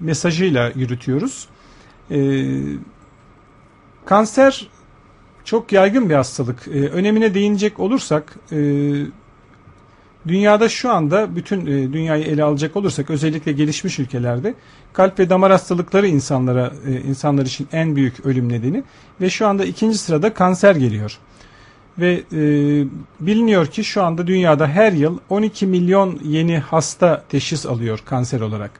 mesajıyla yürütüyoruz. E, kanser çok yaygın bir hastalık. E, önemine değinecek olursak e, dünyada şu anda bütün e, dünyayı ele alacak olursak özellikle gelişmiş ülkelerde kalp ve damar hastalıkları insanlara e, insanlar için en büyük ölüm nedeni ve şu anda ikinci sırada kanser geliyor. Ve e, biliniyor ki şu anda dünyada her yıl 12 milyon yeni hasta teşhis alıyor kanser olarak.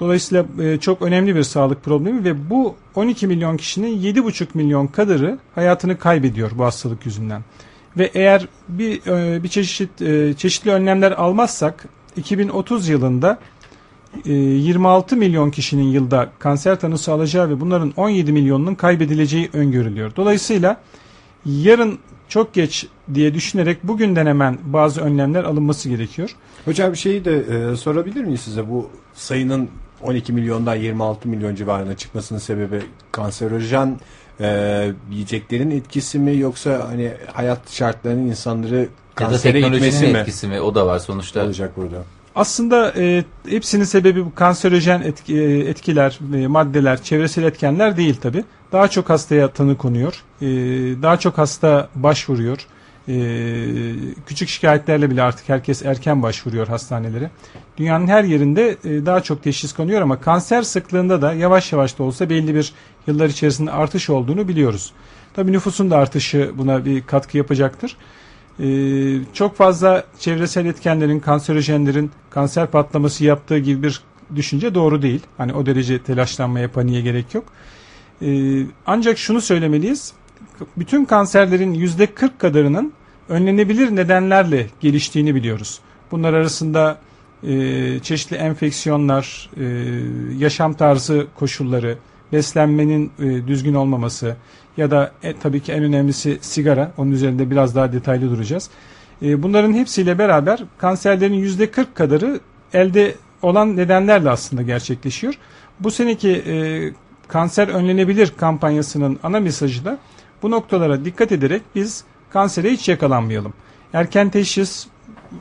Dolayısıyla e, çok önemli bir sağlık problemi ve bu 12 milyon kişinin 7,5 milyon kadarı hayatını kaybediyor bu hastalık yüzünden. Ve eğer bir e, bir çeşit e, çeşitli önlemler almazsak 2030 yılında 26 milyon kişinin yılda kanser tanısı alacağı ve bunların 17 milyonunun kaybedileceği öngörülüyor. Dolayısıyla yarın çok geç diye düşünerek bugünden hemen bazı önlemler alınması gerekiyor. Hocam bir şeyi de e, sorabilir miyiz size? Bu sayının 12 milyondan 26 milyon civarına çıkmasının sebebi kanserojen e, yiyeceklerin etkisi mi yoksa hani hayat şartlarının insanları kansere ya da gitmesi mi? etkisi mi? O da var sonuçta. Olacak burada. Aslında e, hepsinin sebebi bu kanserojen etki, e, etkiler, e, maddeler, çevresel etkenler değil tabi. Daha çok hastaya tanı konuyor. E, daha çok hasta başvuruyor. E, küçük şikayetlerle bile artık herkes erken başvuruyor hastanelere. Dünyanın her yerinde e, daha çok teşhis konuyor ama kanser sıklığında da yavaş yavaş da olsa belli bir yıllar içerisinde artış olduğunu biliyoruz. Tabi nüfusun da artışı buna bir katkı yapacaktır. Ee, çok fazla çevresel etkenlerin, kanserojenlerin kanser patlaması yaptığı gibi bir düşünce doğru değil. Hani o derece telaşlanmaya, paniğe gerek yok. Ee, ancak şunu söylemeliyiz. Bütün kanserlerin yüzde 40 kadarının önlenebilir nedenlerle geliştiğini biliyoruz. Bunlar arasında e, çeşitli enfeksiyonlar, e, yaşam tarzı koşulları, beslenmenin e, düzgün olmaması ya da e, tabii ki en önemlisi sigara. Onun üzerinde biraz daha detaylı duracağız. E, bunların hepsiyle beraber kanserlerin yüzde 40 kadarı elde olan nedenlerle aslında gerçekleşiyor. Bu seneki e, kanser önlenebilir kampanyasının ana mesajı da bu noktalara dikkat ederek biz kansere hiç yakalanmayalım. Erken teşhis,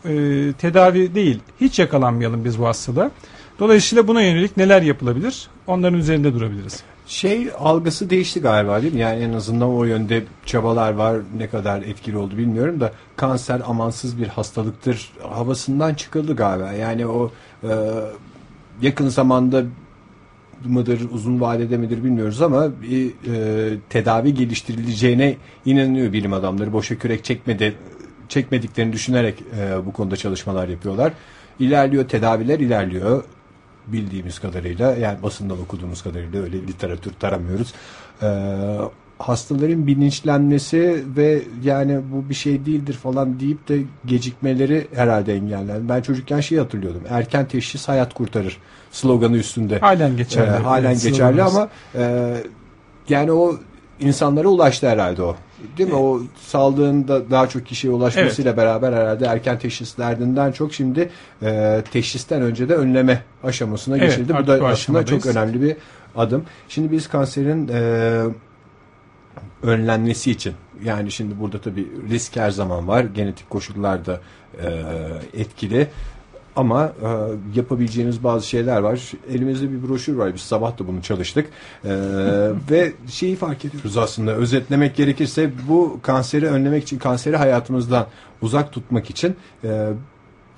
e, tedavi değil, hiç yakalanmayalım biz bu hastalığa. Dolayısıyla buna yönelik neler yapılabilir? Onların üzerinde durabiliriz. Şey algısı değişti galiba değil mi? Yani en azından o yönde çabalar var. Ne kadar etkili oldu bilmiyorum da kanser amansız bir hastalıktır havasından çıkıldı galiba. Yani o e, yakın zamanda mıdır, uzun vadede midir bilmiyoruz ama bir e, tedavi geliştirileceğine inanıyor bilim adamları. Boşa kürek çekmedi, çekmediklerini düşünerek e, bu konuda çalışmalar yapıyorlar. İlerliyor, tedaviler ilerliyor bildiğimiz kadarıyla yani basından okuduğumuz kadarıyla öyle literatür taramıyoruz. Ee, hastaların bilinçlenmesi ve yani bu bir şey değildir falan deyip de gecikmeleri herhalde engellendi. Ben çocukken şey hatırlıyordum. Erken teşhis hayat kurtarır sloganı üstünde. Halen geçerli. Ee, halen evet, geçerli sloganımız. ama e, yani o insanlara ulaştı herhalde o. Değil mi? O sağlığın da daha çok kişiye ulaşmasıyla beraber herhalde erken teşhis derdinden çok şimdi e, teşhisten önce de önleme aşamasına Evet, geçildi. Bu da aslında çok aşamadayız. önemli bir adım. Şimdi biz kanserin e, önlenmesi için yani şimdi burada tabii risk her zaman var. Genetik koşullar da e, etkili. Ama e, yapabileceğimiz bazı şeyler var. Elimizde bir broşür var. Biz sabah da bunu çalıştık. E, ve şeyi fark ediyoruz aslında. Özetlemek gerekirse bu kanseri önlemek için, kanseri hayatımızdan uzak tutmak için e,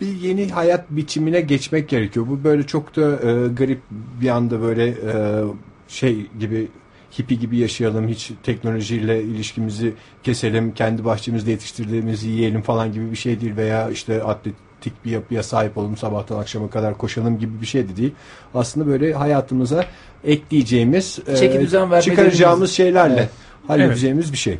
bir yeni hayat biçimine geçmek gerekiyor. Bu böyle çok da e, garip bir anda böyle e, şey gibi hippi gibi yaşayalım, hiç teknolojiyle ilişkimizi keselim, kendi bahçemizde yetiştirdiğimizi yiyelim falan gibi bir şey değil veya işte atletik bir yapıya sahip olalım sabahtan akşama kadar koşalım gibi bir şey de değil. Aslında böyle hayatımıza ekleyeceğimiz, e, çıkaracağımız şeylerle Evet. halledeceğimiz bir şey.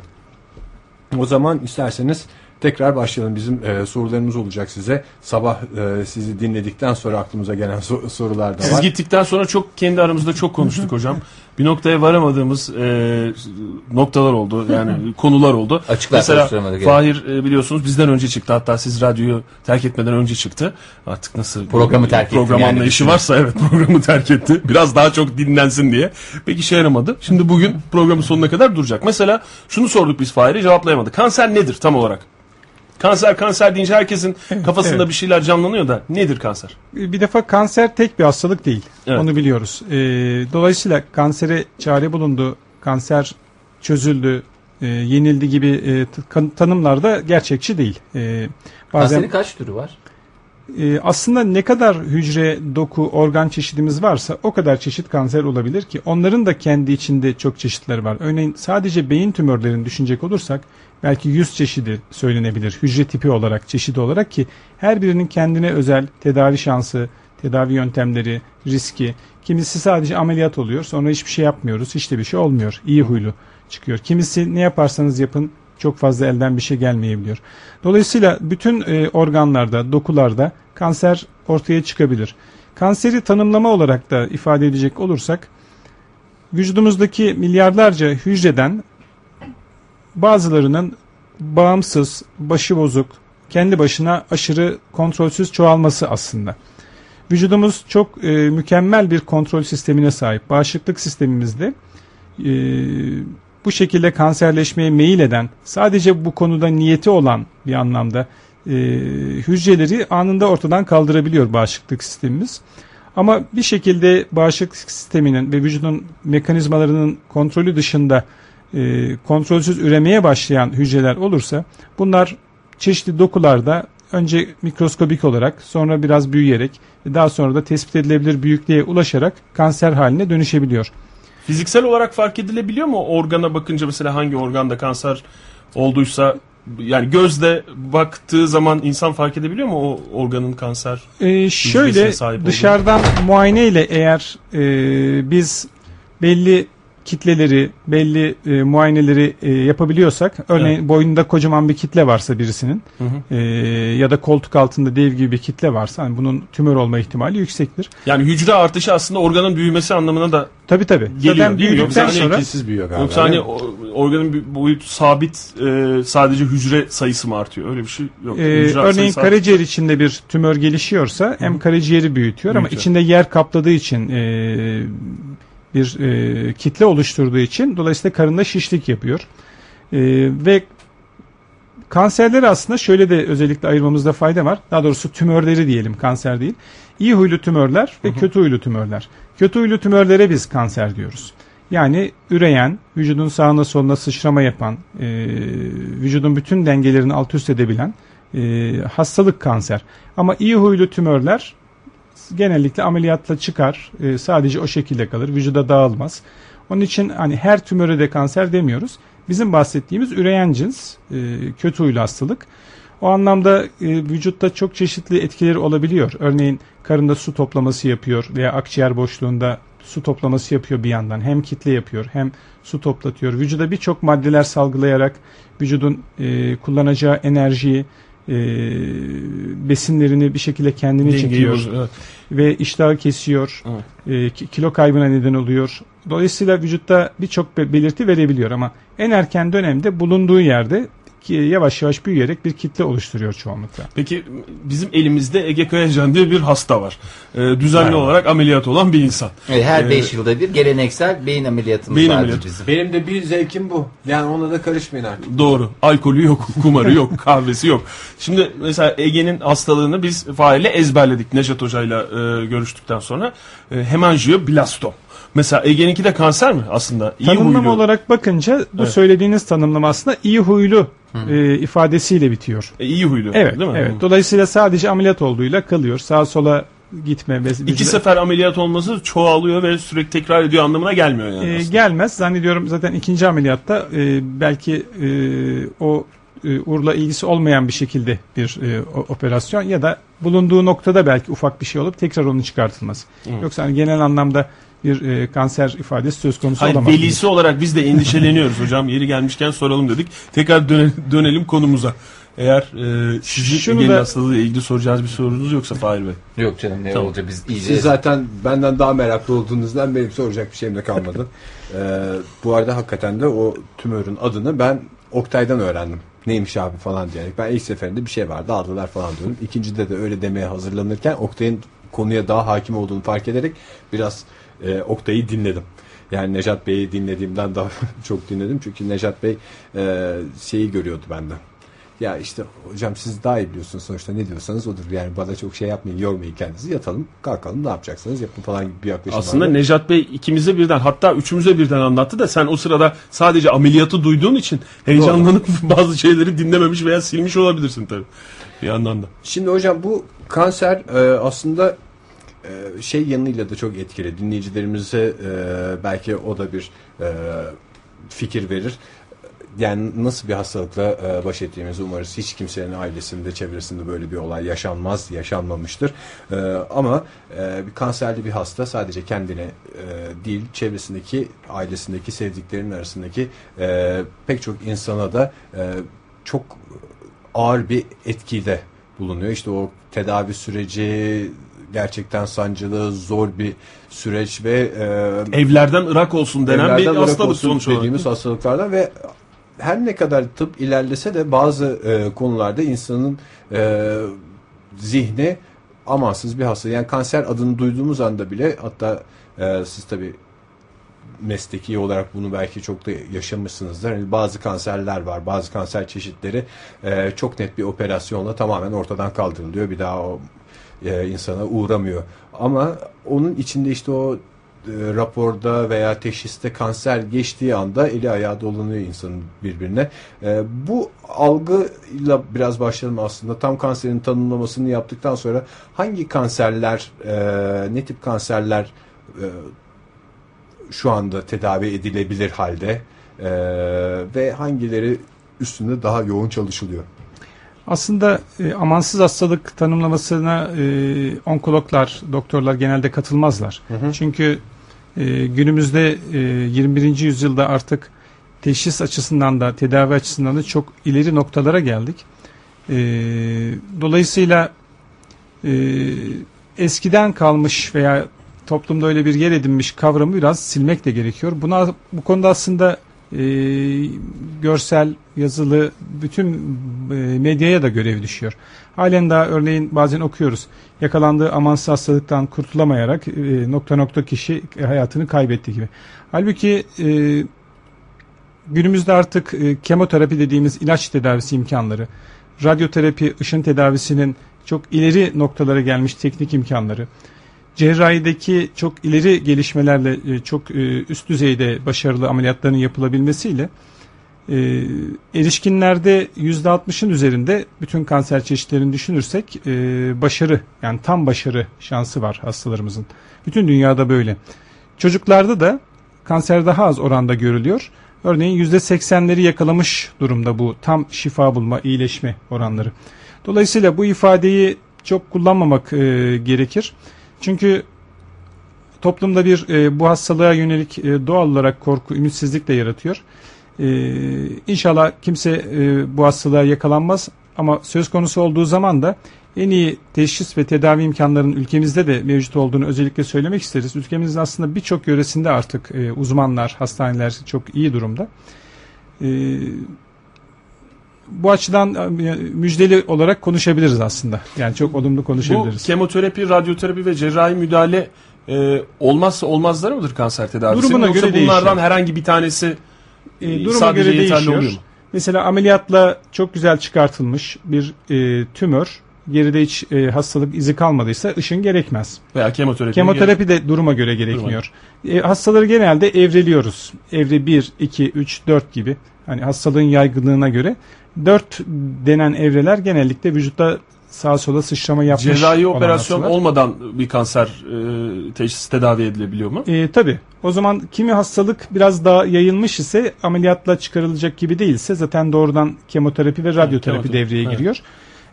O zaman isterseniz tekrar başlayalım. Bizim e, sorularımız olacak size. Sabah e, sizi dinledikten sonra aklımıza gelen so- sorular da Siz var. gittikten sonra çok kendi aramızda çok konuştuk hocam. Bir noktaya varamadığımız e, noktalar oldu. Yani konular oldu. Açıklar Mesela. Fahir e, biliyorsunuz bizden önce çıktı. Hatta siz radyoyu terk etmeden önce çıktı. Artık nasıl Programı terk program yani anlayışı varsa evet programı terk etti. Biraz daha çok dinlensin diye. Peki işe yaramadı. Şimdi bugün programın sonuna kadar duracak. Mesela şunu sorduk biz Fahir'e cevaplayamadı. Kanser nedir tam olarak? Kanser kanser deyince herkesin kafasında evet. bir şeyler canlanıyor da nedir kanser? Bir defa kanser tek bir hastalık değil. Evet. Onu biliyoruz. Ee, dolayısıyla kansere çare bulundu, kanser çözüldü, e, yenildi gibi e, tanımlar da gerçekçi değil. E, bazen Kanserin kaç türü var? e, aslında ne kadar hücre, doku, organ çeşidimiz varsa o kadar çeşit kanser olabilir ki onların da kendi içinde çok çeşitleri var. Örneğin sadece beyin tümörlerini düşünecek olursak belki 100 çeşidi söylenebilir hücre tipi olarak, çeşidi olarak ki her birinin kendine özel tedavi şansı, tedavi yöntemleri, riski. Kimisi sadece ameliyat oluyor sonra hiçbir şey yapmıyoruz, hiç de bir şey olmuyor. İyi huylu çıkıyor. Kimisi ne yaparsanız yapın çok fazla elden bir şey gelmeyebiliyor. Dolayısıyla bütün e, organlarda, dokularda kanser ortaya çıkabilir. Kanseri tanımlama olarak da ifade edecek olursak vücudumuzdaki milyarlarca hücreden bazılarının bağımsız, başı bozuk, kendi başına aşırı kontrolsüz çoğalması aslında. Vücudumuz çok e, mükemmel bir kontrol sistemine sahip. Bağışıklık sistemimizde e, bu şekilde kanserleşmeye meyil eden, sadece bu konuda niyeti olan bir anlamda e, hücreleri anında ortadan kaldırabiliyor bağışıklık sistemimiz. Ama bir şekilde bağışıklık sisteminin ve vücudun mekanizmalarının kontrolü dışında e, kontrolsüz üremeye başlayan hücreler olursa bunlar çeşitli dokularda önce mikroskobik olarak sonra biraz büyüyerek daha sonra da tespit edilebilir büyüklüğe ulaşarak kanser haline dönüşebiliyor. Fiziksel olarak fark edilebiliyor mu organa bakınca mesela hangi organda kanser olduysa yani gözle baktığı zaman insan fark edebiliyor mu o organın kanser? Ee, şöyle dışarıdan muayeneyle eğer e, biz belli kitleleri, belli e, muayeneleri e, yapabiliyorsak, örneğin boynunda kocaman bir kitle varsa birisinin Hı hı. e, ya da koltuk altında dev gibi bir kitle varsa, hani bunun tümör olma ihtimali yüksektir. Yani hücre artışı aslında organın büyümesi anlamına da Tabii tabii. Geliyor, Zaten değil mi? Yoksa hani sonra Şekilsiz büyüyor galiba. yoksa hani organın bir boyutu sabit e, sadece hücre sayısı mı artıyor? Öyle bir şey yok. Hücre örneğin karaciğer içinde bir tümör gelişiyorsa hem karaciğeri büyütüyor ama Büyütüyor. içinde yer kapladığı için e, bir e, kitle oluşturduğu için dolayısıyla karında şişlik yapıyor. E, ve kanserleri aslında şöyle de özellikle ayırmamızda fayda var. Daha doğrusu tümörleri diyelim kanser değil. İyi huylu tümörler ve kötü huylu tümörler. Kötü huylu tümörlere biz kanser diyoruz. Yani üreyen, vücudun sağına soluna sıçrama yapan, e, vücudun bütün dengelerini alt üst edebilen e, hastalık kanser. Ama iyi huylu tümörler genellikle ameliyatla çıkar. E, sadece o şekilde kalır. Vücuda dağılmaz. Onun için hani her tümöre de kanser demiyoruz. Bizim bahsettiğimiz üreyen cins e, kötü huylu hastalık. O anlamda e, vücutta çok çeşitli etkileri olabiliyor. Örneğin karında su toplaması yapıyor veya akciğer boşluğunda su toplaması yapıyor bir yandan. Hem kitle yapıyor hem su toplatıyor. Vücuda birçok maddeler salgılayarak vücudun e, kullanacağı enerjiyi, e, besinlerini bir şekilde kendine Dengeyi çekiyor bozuyor. Ve iştahı kesiyor. E, ki- kilo kaybına neden oluyor. Dolayısıyla vücutta birçok be- belirti verebiliyor ama en erken dönemde bulunduğu yerde yavaş yavaş büyüyerek bir kitle oluşturuyor çoğunlukla. Peki bizim elimizde Ege Kayacan diye bir hasta var. E, düzenli olarak ameliyat olan bir insan. Evet, her Ee, 5 yılda bir geleneksel beyin ameliyatımız Beyin vardır ameliyatı. bizim. Benim de bir zevkim bu. Yani ona da karışmayın artık. Doğru. Alkolü yok, kumarı yok, kahvesi yok. Şimdi mesela Ege'nin hastalığını biz Fahir'le ezberledik Neşet Hoca'yla e, görüştükten sonra. E, hemangioblastom. Mesela Ege'ninki de kanser mi aslında? İyi Tanımlama huylu. olarak bakınca bu Evet. söylediğiniz tanımlama aslında iyi huylu e, ifadesiyle bitiyor. E, iyi huylu. Evet, değil mi? evet. Hı. Dolayısıyla sadece ameliyat olduğuyla kalıyor. Sağa sola gitme ve İki sefer ameliyat olması çoğalıyor ve sürekli tekrar ediyor anlamına gelmiyor yani. E, aslında. gelmez. Zannediyorum zaten ikinci ameliyatta e, belki e, o e, urla ilgisi olmayan bir şekilde bir e, operasyon ya da bulunduğu noktada belki ufak bir şey olup tekrar onun çıkartılması. Yoksa hani genel anlamda bir e, kanser ifadesi söz konusu Hayır, olamaz. velisi olarak biz de endişeleniyoruz hocam. Yeri gelmişken soralım dedik. Tekrar döne- dönelim konumuza. Eğer e, sizin Şunu Ege'nin da- hastalığıyla ilgili soracağınız bir sorunuz yoksa Fahir Bey. Yok canım ne Tamam. olacak biz iyice. Siz zaten benden daha meraklı olduğunuzdan benim soracak bir şeyim de kalmadı. Ee, bu arada hakikaten de o tümörün adını ben Oktay'dan öğrendim. Neymiş abi falan diyerek. Ben ilk seferinde bir şey vardı aldılar falan diyorum. İkincide de öyle demeye hazırlanırken Oktay'ın konuya daha hakim olduğunu fark ederek biraz e, Oktay'ı dinledim. Yani Nejat Bey'i dinlediğimden daha çok dinledim. Çünkü Nejat Bey e, şeyi görüyordu benden. ya işte hocam siz daha iyi biliyorsunuz sonuçta ne diyorsanız odur. Yani bana çok şey yapmayın yormayın kendinizi yatalım kalkalım ne yapacaksanız yapın falan gibi bir yaklaşım Aslında vardı. Nejat Bey ikimize birden hatta üçümüze birden anlattı da sen o sırada sadece ameliyatı duyduğun için heyecanlanıp bazı şeyleri dinlememiş veya silmiş olabilirsin tabii. Bir yandan da. Şimdi hocam bu kanser e, aslında şey yanıyla da çok etkili. Dinleyicilerimize e, belki o da bir e, fikir verir. Yani nasıl bir hastalıkla e, baş ettiğimizi umarız. Hiç kimsenin ailesinde, çevresinde böyle bir olay yaşanmaz, yaşanmamıştır. Ama bir kanserli bir hasta sadece kendine değil, çevresindeki, ailesindeki, sevdiklerinin arasındaki pek çok insana da çok ağır bir etkide bulunuyor. İşte o tedavi süreci gerçekten sancılı, zor bir süreç ve e, Evlerden Irak olsun denen bir ırak hastalık sonuç olarak. dediğimiz hastalıklardan ve her ne kadar tıp ilerlese de bazı e, konularda insanın e, zihni amansız bir hasta. Yani kanser adını duyduğumuz anda bile hatta e, siz tabi mesleki olarak bunu belki çok da yaşamışsınızdır. Hani bazı kanserler var, bazı kanser çeşitleri e, çok net bir operasyonla tamamen ortadan kaldırılıyor. Bir daha o e, insana uğramıyor. Ama onun içinde işte o e, raporda veya teşhiste kanser geçtiği anda eli ayağı dolanıyor insanın birbirine. E, bu algıyla biraz başlayalım aslında. Tam kanserin tanımlamasını yaptıktan sonra hangi kanserler, e, ne tip kanserler e, şu anda tedavi edilebilir halde e, ve hangileri üstünde daha yoğun çalışılıyor? Aslında e, amansız hastalık tanımlamasına e, onkologlar, doktorlar genelde katılmazlar. Çünkü e, günümüzde e, 21. yüzyılda artık teşhis açısından da tedavi açısından da çok ileri noktalara geldik. E, dolayısıyla e, eskiden kalmış veya toplumda öyle bir yer edinmiş kavramı biraz silmek de gerekiyor. Buna bu konuda aslında e, görsel, yazılı bütün e, medyaya da görev düşüyor. Halen daha örneğin bazen okuyoruz. Yakalandığı amansız hastalıktan kurtulamayarak e, nokta nokta kişi hayatını kaybetti gibi. Halbuki e, günümüzde artık kemoterapi dediğimiz ilaç tedavisi imkanları, radyoterapi, ışın tedavisinin çok ileri noktalara gelmiş teknik imkanları, cerrahideki çok ileri gelişmelerle e, çok e, üst düzeyde başarılı ameliyatların yapılabilmesiyle e, erişkinlerde %60'ın üzerinde bütün kanser çeşitlerini düşünürsek başarı yani tam başarı şansı var hastalarımızın. Bütün dünyada böyle. Çocuklarda da kanser daha az oranda görülüyor. Örneğin %80'leri yakalamış durumda bu tam şifa bulma, iyileşme oranları. Dolayısıyla bu ifadeyi çok kullanmamak e, gerekir. Çünkü toplumda bir e, bu hastalığa yönelik e, doğal olarak korku, ümitsizlik de yaratıyor. E, inşallah kimse e, bu hastalığa yakalanmaz ama söz konusu olduğu zaman da en iyi teşhis ve tedavi imkanlarının ülkemizde de mevcut olduğunu özellikle söylemek isteriz. Ülkemizin aslında birçok yöresinde artık e, uzmanlar, hastaneler çok iyi durumda. E, bu açıdan e, müjdeli olarak konuşabiliriz aslında. Yani çok olumlu Bu konuşabiliriz. kemoterapi, radyoterapi ve cerrahi müdahale e, olmazsa olmazları mıdır kanser tedavisinin? Durumuna Yoksa göre bunlardan değişiyor. herhangi bir tanesi E, duruma sadece göre yeterli değişiyor. oluyor mu? Mesela ameliyatla çok güzel çıkartılmış bir e, tümör, geride hiç e, hastalık izi kalmadıysa ışın gerekmez. Veya kemoterapi. Kemoterapi de duruma göre gerekmiyor. E, hastaları genelde evreliyoruz. Evre 1, 2, 3, 4 gibi. Hani hastalığın yaygınlığına göre 4 denen evreler genellikle vücutta sağa sola sıçrama yapmış Cerrahi operasyon hastalar. olmadan bir kanser e, teşhis tedavi edilebiliyor mu? E, tabii. O zaman kimi hastalık biraz daha yayılmış ise ameliyatla çıkarılacak gibi değilse zaten doğrudan kemoterapi ve radyoterapi kemoterapi, devreye evet. giriyor.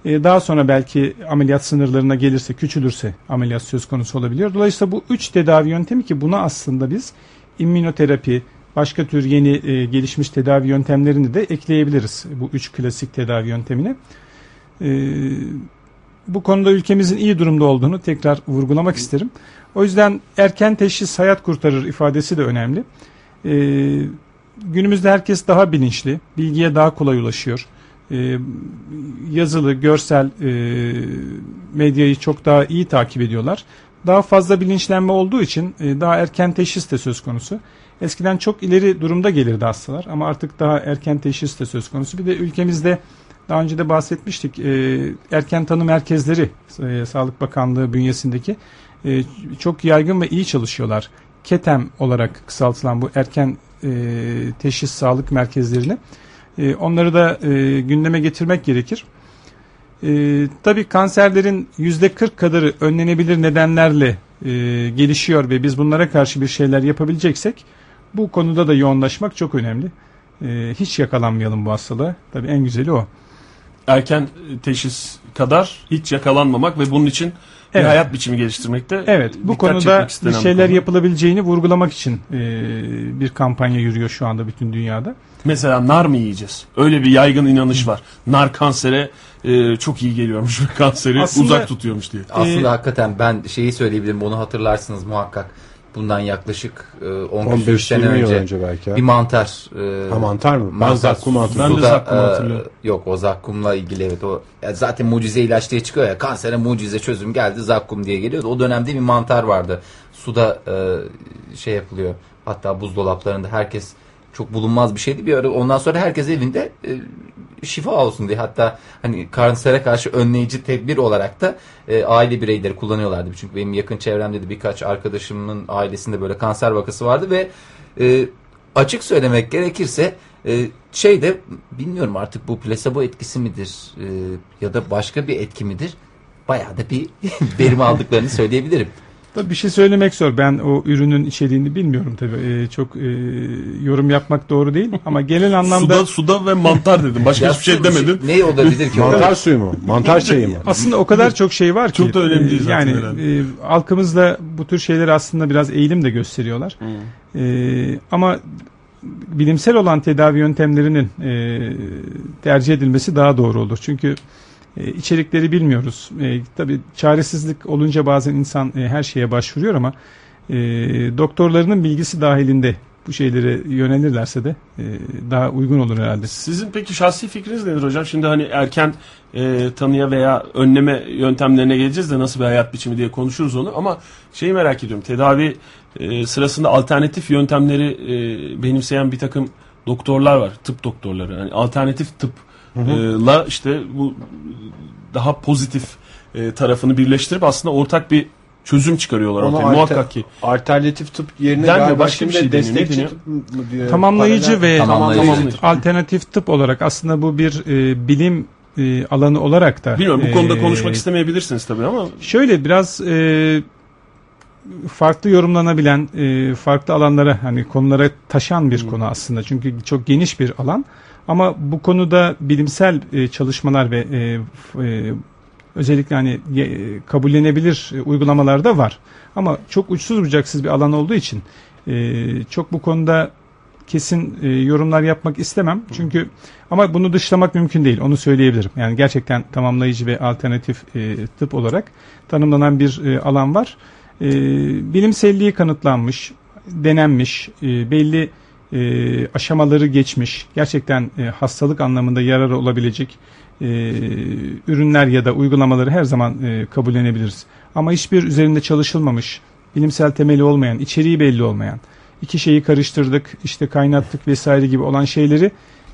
E, daha sonra belki ameliyat sınırlarına gelirse, küçülürse ameliyat söz konusu olabiliyor. Dolayısıyla bu üç tedavi yöntemi ki buna aslında biz immünoterapi, başka tür yeni e, gelişmiş tedavi yöntemlerini de ekleyebiliriz bu üç klasik tedavi yöntemine. E, bu konuda ülkemizin iyi durumda olduğunu tekrar vurgulamak isterim. O yüzden erken teşhis hayat kurtarır ifadesi de önemli. Ee, günümüzde herkes daha bilinçli, bilgiye daha kolay ulaşıyor. Ee, yazılı, görsel e, medyayı çok daha iyi takip ediyorlar. Daha fazla bilinçlenme olduğu için e, daha erken teşhis de söz konusu. Eskiden çok ileri durumda gelirdi hastalar ama artık daha erken teşhis de söz konusu. Bir de ülkemizde Daha önce de bahsetmiştik. E, erken tanı merkezleri e, Sağlık Bakanlığı bünyesindeki e, çok yaygın ve iyi çalışıyorlar. KETEM olarak kısaltılan bu erken e, teşhis sağlık merkezlerini. E, onları da e, gündeme getirmek gerekir. E, tabii kanserlerin yüzde 40 kadarı önlenebilir nedenlerle e, gelişiyor ve biz bunlara karşı bir şeyler yapabileceksek bu konuda da yoğunlaşmak çok önemli. E, hiç yakalanmayalım bu hastalığa. Tabii en güzeli o. Erken teşhis kadar hiç yakalanmamak ve bunun için bir Evet. hayat biçimi geliştirmekte Evet, bu konuda bir şeyler konu. yapılabileceğini vurgulamak için e, bir kampanya yürüyor şu anda bütün dünyada. Mesela nar mı yiyeceğiz? Öyle bir yaygın inanış var. Nar kansere e, çok iyi geliyormuş ve kanseri Aslında- uzak tutuyormuş diye. Aslında Ee, hakikaten ben şeyi söyleyebilirim onu hatırlarsınız muhakkak. Bundan yaklaşık e, 10 küsur 15 sene 20 yıl önce, önce belki. ha. bir mantar. e, Ha, mantar mı? Ben su- hatırlıyorum. Ben de suda, zakkumu e, hatırlıyorum. Yok o zakkumla ilgili evet o ya zaten mucize ilaç diye çıkıyor ya kansere mucize çözüm geldi zakkum diye geliyordu. O dönemde bir mantar vardı. Suda e, şey yapılıyor. Hatta buzdolaplarında herkes çok bulunmaz bir şeydi bir ara. Ondan sonra herkes evinde e, şifa olsun diye hatta hani kansere karşı önleyici tedbir olarak da e, aile bireyleri kullanıyorlardı. Çünkü benim yakın çevremde de birkaç arkadaşımın ailesinde böyle kanser vakası vardı ve e, açık söylemek gerekirse e, şey de bilmiyorum artık bu plasebo etkisi midir e, ya da başka bir etki midir? Bayağı da bir verim aldıklarını söyleyebilirim. Tabii bir şey söylemek zor. Ben o ürünün içeriğini bilmiyorum tabii. E, çok e, yorum yapmak doğru değil ama genel anlamda Suda, suda ve mantar dedim. Başka hiçbir şey demedin. Ne olabilir ki? Mantar suyu mu? Mantar çayı mı? aslında o kadar çok şey var ki. Çok da önemli değil e, zaten Yani herhalde. e, halkımızda bu tür şeyleri aslında biraz eğilim de gösteriyorlar. E, ama bilimsel olan tedavi yöntemlerinin e, tercih edilmesi daha doğru olur. Çünkü e, içerikleri bilmiyoruz. E, tabii çaresizlik olunca bazen insan e, her şeye başvuruyor ama e, doktorlarının bilgisi dahilinde bu şeylere yönelirlerse de e, daha uygun olur herhalde. Sizin peki şahsi fikriniz nedir hocam? Şimdi hani erken e, tanıya veya önleme yöntemlerine geleceğiz de nasıl bir hayat biçimi diye konuşuruz onu. Ama şeyi merak ediyorum. Tedavi e, sırasında alternatif yöntemleri e, benimseyen bir takım doktorlar var. Tıp doktorları. Yani alternatif tıpla işte bu daha pozitif e, tarafını birleştirip aslında ortak bir çözüm çıkarıyorlar Ona ortaya. alter- Muhakkak ki. Alternatif tıp yerine Denmiyor, galiba başka bir şey destekçi deniyor? tıp mı diyor? Tamamlayıcı Paralel- ve Tamamlayıcı. Tamamlayıcı. alternatif tıp olarak aslında bu bir e, bilim e, alanı olarak da Bilmiyorum bu konuda e, konuşmak istemeyebilirsiniz tabii ama Şöyle biraz e, farklı yorumlanabilen, e, farklı alanlara hani konulara taşan bir konu aslında. Çünkü çok geniş bir alan. Ama bu konuda bilimsel e, çalışmalar ve e, e, özellikle hani e, kabullenebilir e, uygulamalar da var. Ama çok uçsuz bucaksız bir alan olduğu için e, çok bu konuda kesin e, yorumlar yapmak istemem. Çünkü ama bunu dışlamak mümkün değil. Onu söyleyebilirim. Yani gerçekten tamamlayıcı ve alternatif e, tıp olarak tanımlanan bir e, alan var. E, bilimselliği kanıtlanmış, denenmiş, e, belli e, aşamaları geçmiş, gerçekten e, hastalık anlamında yararı olabilecek e, ürünler ya da uygulamaları her zaman e, kabullenebiliriz. Ama hiçbir üzerinde çalışılmamış, bilimsel temeli olmayan, içeriği belli olmayan, iki şeyi karıştırdık, işte kaynattık vesaire gibi olan şeyleri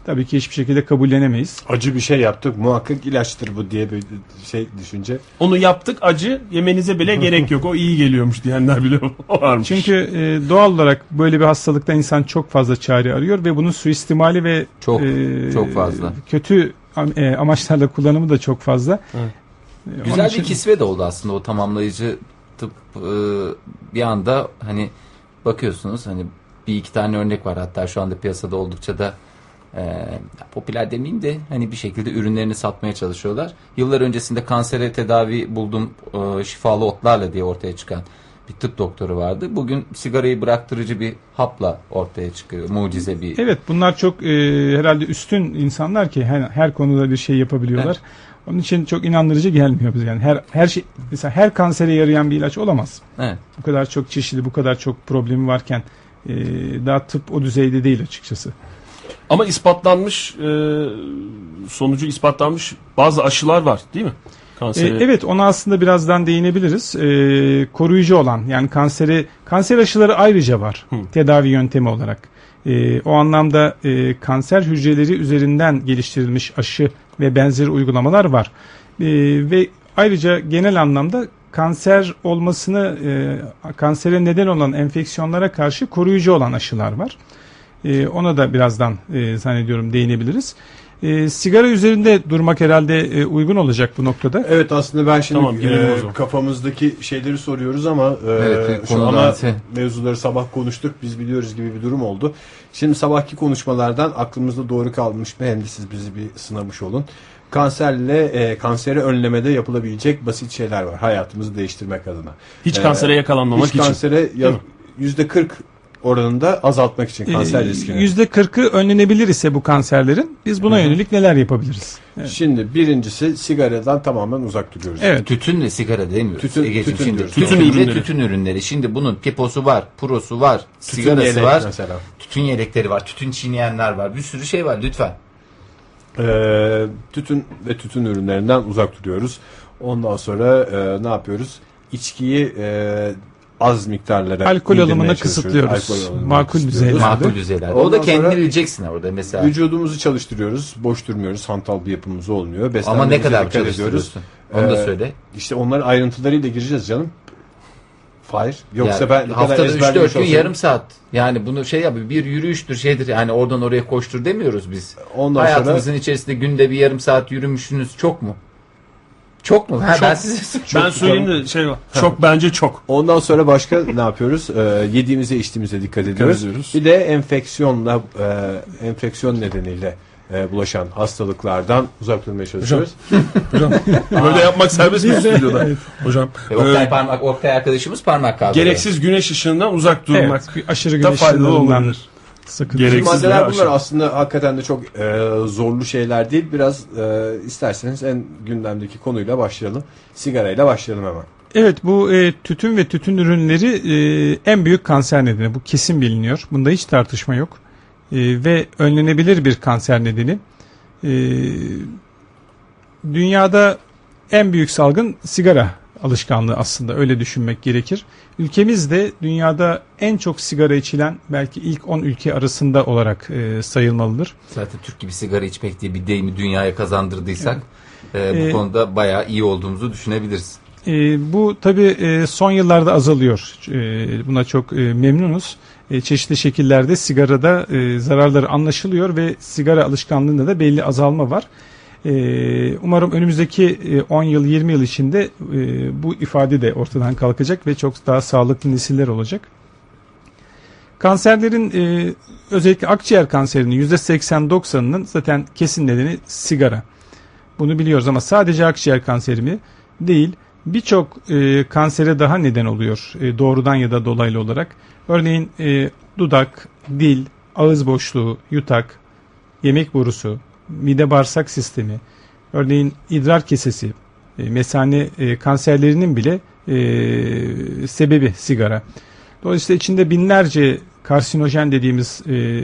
tabii ki hiçbir şekilde kabullenemeyiz. Acı bir şey yaptık muhakkak ilaçtır bu diye bir şey düşünce. Onu yaptık acı yemenize bile gerek yok. O iyi geliyormuş diyenler bile varmış. Çünkü e, doğal olarak böyle bir hastalıkta insan çok fazla çare arıyor ve bunun suistimali ve Çok, e, çok fazla. kötü e, amaçlarla kullanımı da çok fazla. Evet. E, Güzel için- bir kisve de oldu aslında o tamamlayıcı tıp e, bir anda hani bakıyorsunuz hani bir iki tane örnek var hatta şu anda piyasada oldukça da e, popüler demeyeyim de hani bir şekilde ürünlerini satmaya çalışıyorlar. Yıllar öncesinde kansere tedavi buldum e, şifalı otlarla diye ortaya çıkan bir tıp doktoru vardı. Bugün sigarayı bıraktırıcı bir hapla ortaya çıkıyor. Mucize bir Evet bunlar çok e, herhalde üstün insanlar ki her, her konuda bir şey yapabiliyorlar. Evet. Onun için çok inandırıcı gelmiyor bize yani her her şey mesela her kansere yarayan bir ilaç olamaz. Evet. Bu kadar çok çeşitli, bu kadar çok problemi varken e, daha tıp o düzeyde değil açıkçası. Ama ispatlanmış e, sonucu ispatlanmış bazı aşılar var değil mi? E, evet ona aslında birazdan değinebiliriz. E, koruyucu olan yani kanseri kanser aşıları ayrıca var Hı. tedavi yöntemi olarak. E, o anlamda e, kanser hücreleri üzerinden geliştirilmiş aşı ve benzeri uygulamalar var. E, ve ayrıca genel anlamda kanser olmasını e, kansere neden olan enfeksiyonlara karşı koruyucu olan aşılar var. E, ona da birazdan e, zannediyorum değinebiliriz. E, sigara üzerinde durmak herhalde e, uygun olacak bu noktada. Evet aslında ben şimdi tamam, e, kafamızdaki şeyleri soruyoruz ama e, evet, şu ana mevzuları sabah konuştuk biz biliyoruz gibi bir durum oldu. Şimdi sabahki konuşmalardan aklımızda doğru kalmış mı hem de siz bizi bir sınamış olun. Kanserle e, kanseri önlemede yapılabilecek basit şeyler var hayatımızı değiştirmek adına. Hiç ee, kansere e, yakalanmamak hiç için. Hiç kansere ya, %40 oranını da azaltmak için kanser ee, riskini. Yüzde 40'ı önlenebilir ise bu kanserlerin biz buna yönelik neler yapabiliriz? Evet. Şimdi birincisi sigaradan tamamen uzak duruyoruz. Evet. Tütün ve sigara değil mi? Tütün, Ege'cim, tütün, şimdi, tütün, tütün ürünleri. tütün ürünleri. Şimdi bunun piposu var, purosu var, tütün sigarası var. Mesela. Tütün yelekleri var, tütün çiğneyenler var. Bir sürü şey var lütfen. Ee, tütün ve tütün ürünlerinden uzak duruyoruz. Ondan sonra e, ne yapıyoruz? İçkiyi e, az miktarlara Alkol alımını kısıtlıyoruz. Alkol alımını Makul kısıtlıyoruz. düzeyler. Makul düzeyler. Ondan o da kendini sonra- bileceksin orada mesela. Vücudumuzu çalıştırıyoruz. Boş durmuyoruz. Hantal bir yapımız olmuyor. Ama ne kadar çalıştırıyorsun? Onu da Ee, söyle. İşte onların ayrıntılarıyla gireceğiz canım. Hayır. Yoksa Yani ben haftada 3-4 ezberlemiş gün olsam- yarım saat. Yani bunu şey yap bir yürüyüştür şeydir. Yani oradan oraya koştur demiyoruz biz. Ondan Hayatınızın içerisinde günde bir yarım saat yürümüşsünüz çok mu? Çok mu? Ha, ben size ben söyleyeyim de şey var. Çok bence çok. Ondan sonra başka ne yapıyoruz? Ee, yediğimize içtiğimize dikkat ediyoruz. ediyoruz. Bir de enfeksiyonla e, enfeksiyon nedeniyle e, bulaşan hastalıklardan uzak durmaya çalışıyoruz. Hocam böyle yapmak serbest mi stüdyoda? Hocam Ve Oktay, e, parmak, Oktay arkadaşımız parmak kaldırdı. gereksiz güneş ışığından uzak durmak Evet, aşırı da güneş faydalı ışınlarından olabilir. Sakın. Gereksiz Maddeler bunlar aşı. aslında hakikaten de çok e, zorlu şeyler değil. Biraz e, isterseniz en gündemdeki konuyla başlayalım. Sigarayla başlayalım hemen. Evet bu e, tütün ve tütün ürünleri e, en büyük kanser nedeni. Bu kesin biliniyor. Bunda hiç tartışma yok. E, ve önlenebilir bir kanser nedeni. E, dünyada en büyük salgın sigara alışkanlığı aslında öyle düşünmek gerekir. Ülkemiz de dünyada en çok sigara içilen belki ilk 10 ülke arasında olarak e, sayılmalıdır. Zaten Türk gibi sigara içmek diye bir deyimi dünyaya kazandırdıysak e, bu Ee, konuda bayağı iyi olduğumuzu düşünebiliriz. E, bu tabi e, son yıllarda azalıyor. E, buna çok e, memnunuz. E, çeşitli şekillerde sigarada e, zararları anlaşılıyor ve sigara alışkanlığında da belli azalma var. E, umarım önümüzdeki e, 10 yıl 20 yıl içinde e, bu ifade de ortadan kalkacak ve çok daha sağlıklı nesiller olacak. Kanserlerin e, özellikle akciğer kanserinin %80-90'ının zaten kesin nedeni sigara. Bunu biliyoruz ama sadece akciğer kanseri mi? Değil. Birçok e, kansere daha neden oluyor e, doğrudan ya da dolaylı olarak. Örneğin e, dudak, dil, ağız boşluğu, yutak, yemek borusu, mide bağırsak sistemi, örneğin idrar kesesi, e, mesane e, kanserlerinin bile e, sebebi sigara. Dolayısıyla içinde binlerce karsinojen dediğimiz e,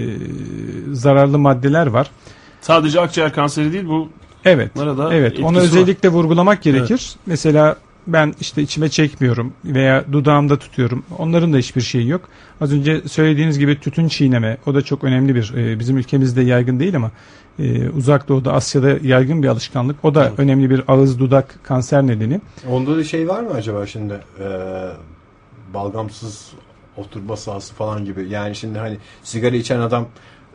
zararlı maddeler var. Sadece akciğer kanseri değil bu Evet. Evet, etkisi onu var. özellikle vurgulamak gerekir. Mesela ben işte içime çekmiyorum veya dudağımda tutuyorum. Onların da hiçbir şeyi yok. Az önce söylediğiniz gibi tütün çiğneme, o da çok önemli bir, e, bizim ülkemizde yaygın değil ama e, uzak doğuda, Asya'da yaygın bir alışkanlık. O da önemli bir ağız dudak kanser nedeni. Onda da şey var mı acaba şimdi e, balgamsız oturma sahası falan gibi. Yani şimdi hani sigara içen adam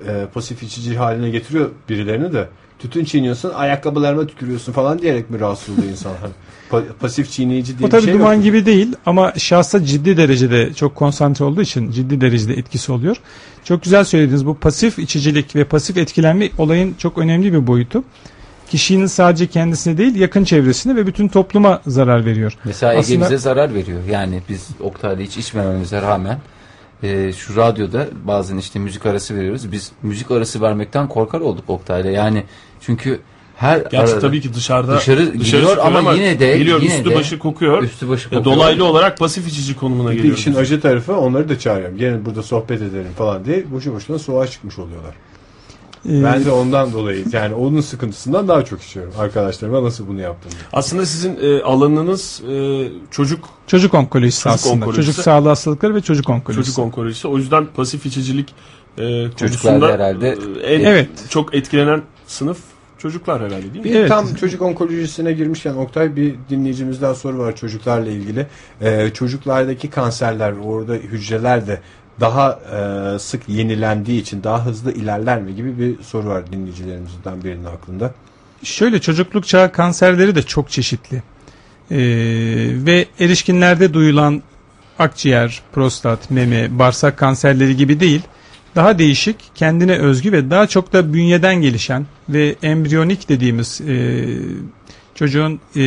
e, pasif içici haline getiriyor birilerini de tütün çiğniyorsun ayakkabılarıma tükürüyorsun falan diyerek mi rahatsız oluyor insan? Pa- pasif çiğneyici diye O bir tabii şey duman yok. gibi değil ama şahsa ciddi derecede çok konsantre olduğu için ciddi derecede etkisi oluyor. Çok güzel söylediniz. Bu pasif içicilik ve pasif etkilenme olayın çok önemli bir boyutu. Kişinin sadece kendisine değil yakın çevresine ve bütün topluma zarar veriyor. Mesela Ege Aslında- bize zarar veriyor. Yani biz Oktay'la hiç içmememize rağmen e, şu radyoda bazen işte müzik arası veriyoruz. Biz müzik arası vermekten korkar olduk Oktay'la. Yani çünkü her Gerçi arada tabii ki dışarıda dışarı gidiyor çıkıyor ama yine de- geliyor yine üstü de- başı kokuyor. üstü başı kokuyor. dolaylı olarak pasif içici konumuna geliyor. işin acı tarafı onları da çağırıyorum. Gelin burada sohbet edelim falan diye boşu boşuna soğuğa çıkmış oluyorlar. Ee, Ben de ondan dolayı yani onun sıkıntısından daha çok içiyorum. Arkadaşlarıma nasıl bunu yaptım diye. Aslında sizin e, alanınız e, çocuk Çocuk onkolojisi Çocuk aslında. onkolojisi. Çocuk sağlığı hastalıkları ve çocuk onkolojisi. çocuk onkolojisi. O yüzden pasif içicilik e, Çocuklarda konusunda herhalde e, en Evet. çok etkilenen sınıf çocuklar herhalde değil mi? Bir Evet. tam çocuk onkolojisine girmişken Oktay bir dinleyicimizden soru var çocuklarla ilgili. Ee, çocuklardaki kanserler orada hücreler de daha e, sık yenilendiği için daha hızlı ilerler mi gibi bir soru var dinleyicilerimizden birinin aklında. Şöyle çocukluk çağı kanserleri de çok çeşitli. Ee, ve erişkinlerde duyulan akciğer, prostat, meme, bağırsak kanserleri gibi değil. Daha değişik, kendine özgü ve daha çok da bünyeden gelişen ve embriyonik dediğimiz e, çocuğun e,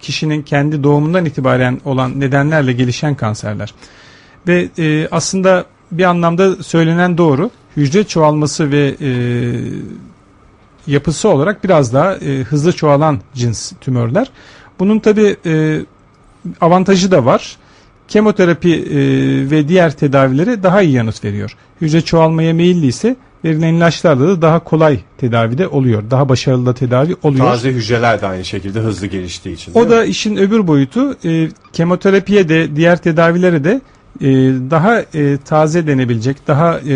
kişinin kendi doğumundan itibaren olan nedenlerle gelişen kanserler. Ve e, aslında bir anlamda söylenen doğru. Hücre çoğalması ve e, yapısı olarak biraz daha e, hızlı çoğalan cins tümörler. Bunun tabi avantajı da var. Kemoterapi e, ve diğer tedavilere daha iyi yanıt veriyor. Hücre çoğalmaya meyilli ise verilen ilaçlarla da daha kolay tedavide oluyor. Daha başarılı da tedavi oluyor. Taze hücreler de aynı şekilde hızlı geliştiği için. O da mi? işin öbür boyutu e, kemoterapiye de diğer tedavilere de e, daha e, taze denebilecek, daha e,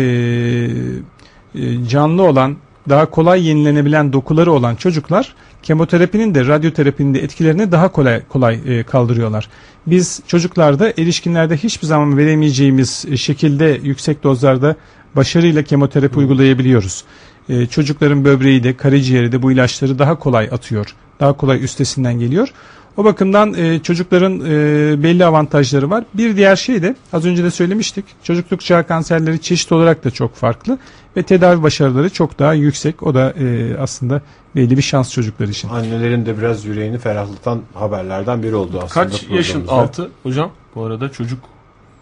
e, canlı olan, daha kolay yenilenebilen dokuları olan çocuklar kemoterapinin de radyoterapinin de etkilerini daha kolay kolay e, kaldırıyorlar. Biz çocuklarda erişkinlerde hiçbir zaman veremeyeceğimiz e, şekilde yüksek dozlarda başarıyla kemoterapi uygulayabiliyoruz. E, çocukların böbreği de karaciğeri de bu ilaçları daha kolay atıyor. Daha kolay üstesinden geliyor. O bakımdan e, çocukların e, belli avantajları var. Bir diğer şey de az önce de söylemiştik. Çocukluk çağı kanserleri çeşit olarak da çok farklı ve tedavi başarıları çok daha yüksek. O da e, aslında belli bir şans çocuklar için. Annelerin de biraz yüreğini ferahlatan haberlerden biri oldu aslında. Kaç yaşın altı hocam? Bu arada çocuk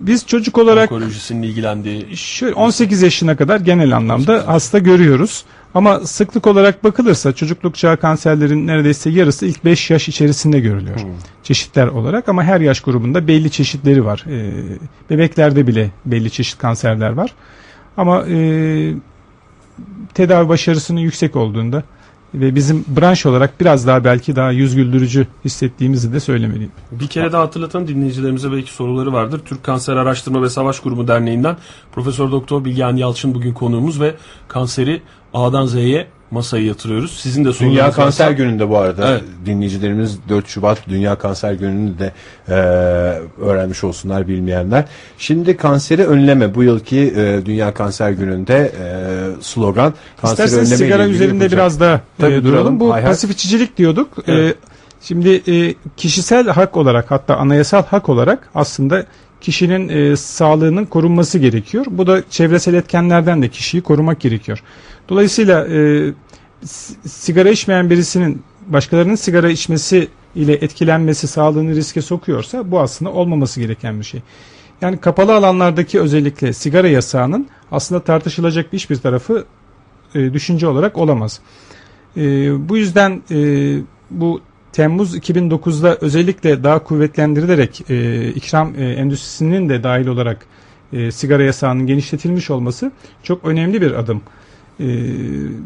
Biz çocuk olarak onkolojisinin ilgilendiği şöyle 18 yaşına kadar genel anlamda hasta görüyoruz. Ama sıklık olarak bakılırsa çocukluk çağı kanserlerin neredeyse yarısı ilk 5 yaş içerisinde görülüyor. Çeşitler olarak ama her yaş grubunda belli çeşitleri var. Ee, bebeklerde bile belli çeşit kanserler var. Ama e, tedavi başarısının yüksek olduğunda ve bizim branş olarak biraz daha belki daha yüz güldürücü hissettiğimizi de söylemeliyim. Bir kere daha hatırlatan dinleyicilerimize belki soruları vardır. Türk Kanser Araştırma ve Savaş Grubu Derneği'nden Profesör Doktor Bilgehan Yalçın bugün konuğumuz ve kanseri A'dan Z'ye masaya yatırıyoruz. Sizin de sorularınız Dünya Kanser varsa- Günü'nde bu arada Evet. dinleyicilerimiz 4 Şubat Dünya Kanser Günü'nü de e, öğrenmiş olsunlar bilmeyenler. Şimdi kanseri önleme bu yılki e, Dünya Kanser Günü'nde e, slogan kanseri İsterseniz önleme sigara üzerinde biraz daha Tabii e, duralım. duralım. Bu Hay hay. pasif içicilik diyorduk. Evet. E, şimdi e, kişisel hak olarak hatta anayasal hak olarak aslında kişinin e, sağlığının korunması gerekiyor. Bu da çevresel etkenlerden de kişiyi korumak gerekiyor. Dolayısıyla e, sigara içmeyen birisinin başkalarının sigara içmesi ile etkilenmesi sağlığını riske sokuyorsa bu aslında olmaması gereken bir şey. Yani kapalı alanlardaki özellikle sigara yasağının aslında tartışılacak hiçbir tarafı e, düşünce olarak olamaz. E, bu yüzden e, bu Temmuz 2009'da özellikle daha kuvvetlendirilerek e, ikram e, endüstrisinin de dahil olarak e, sigara yasağının genişletilmiş olması çok önemli bir adım. E,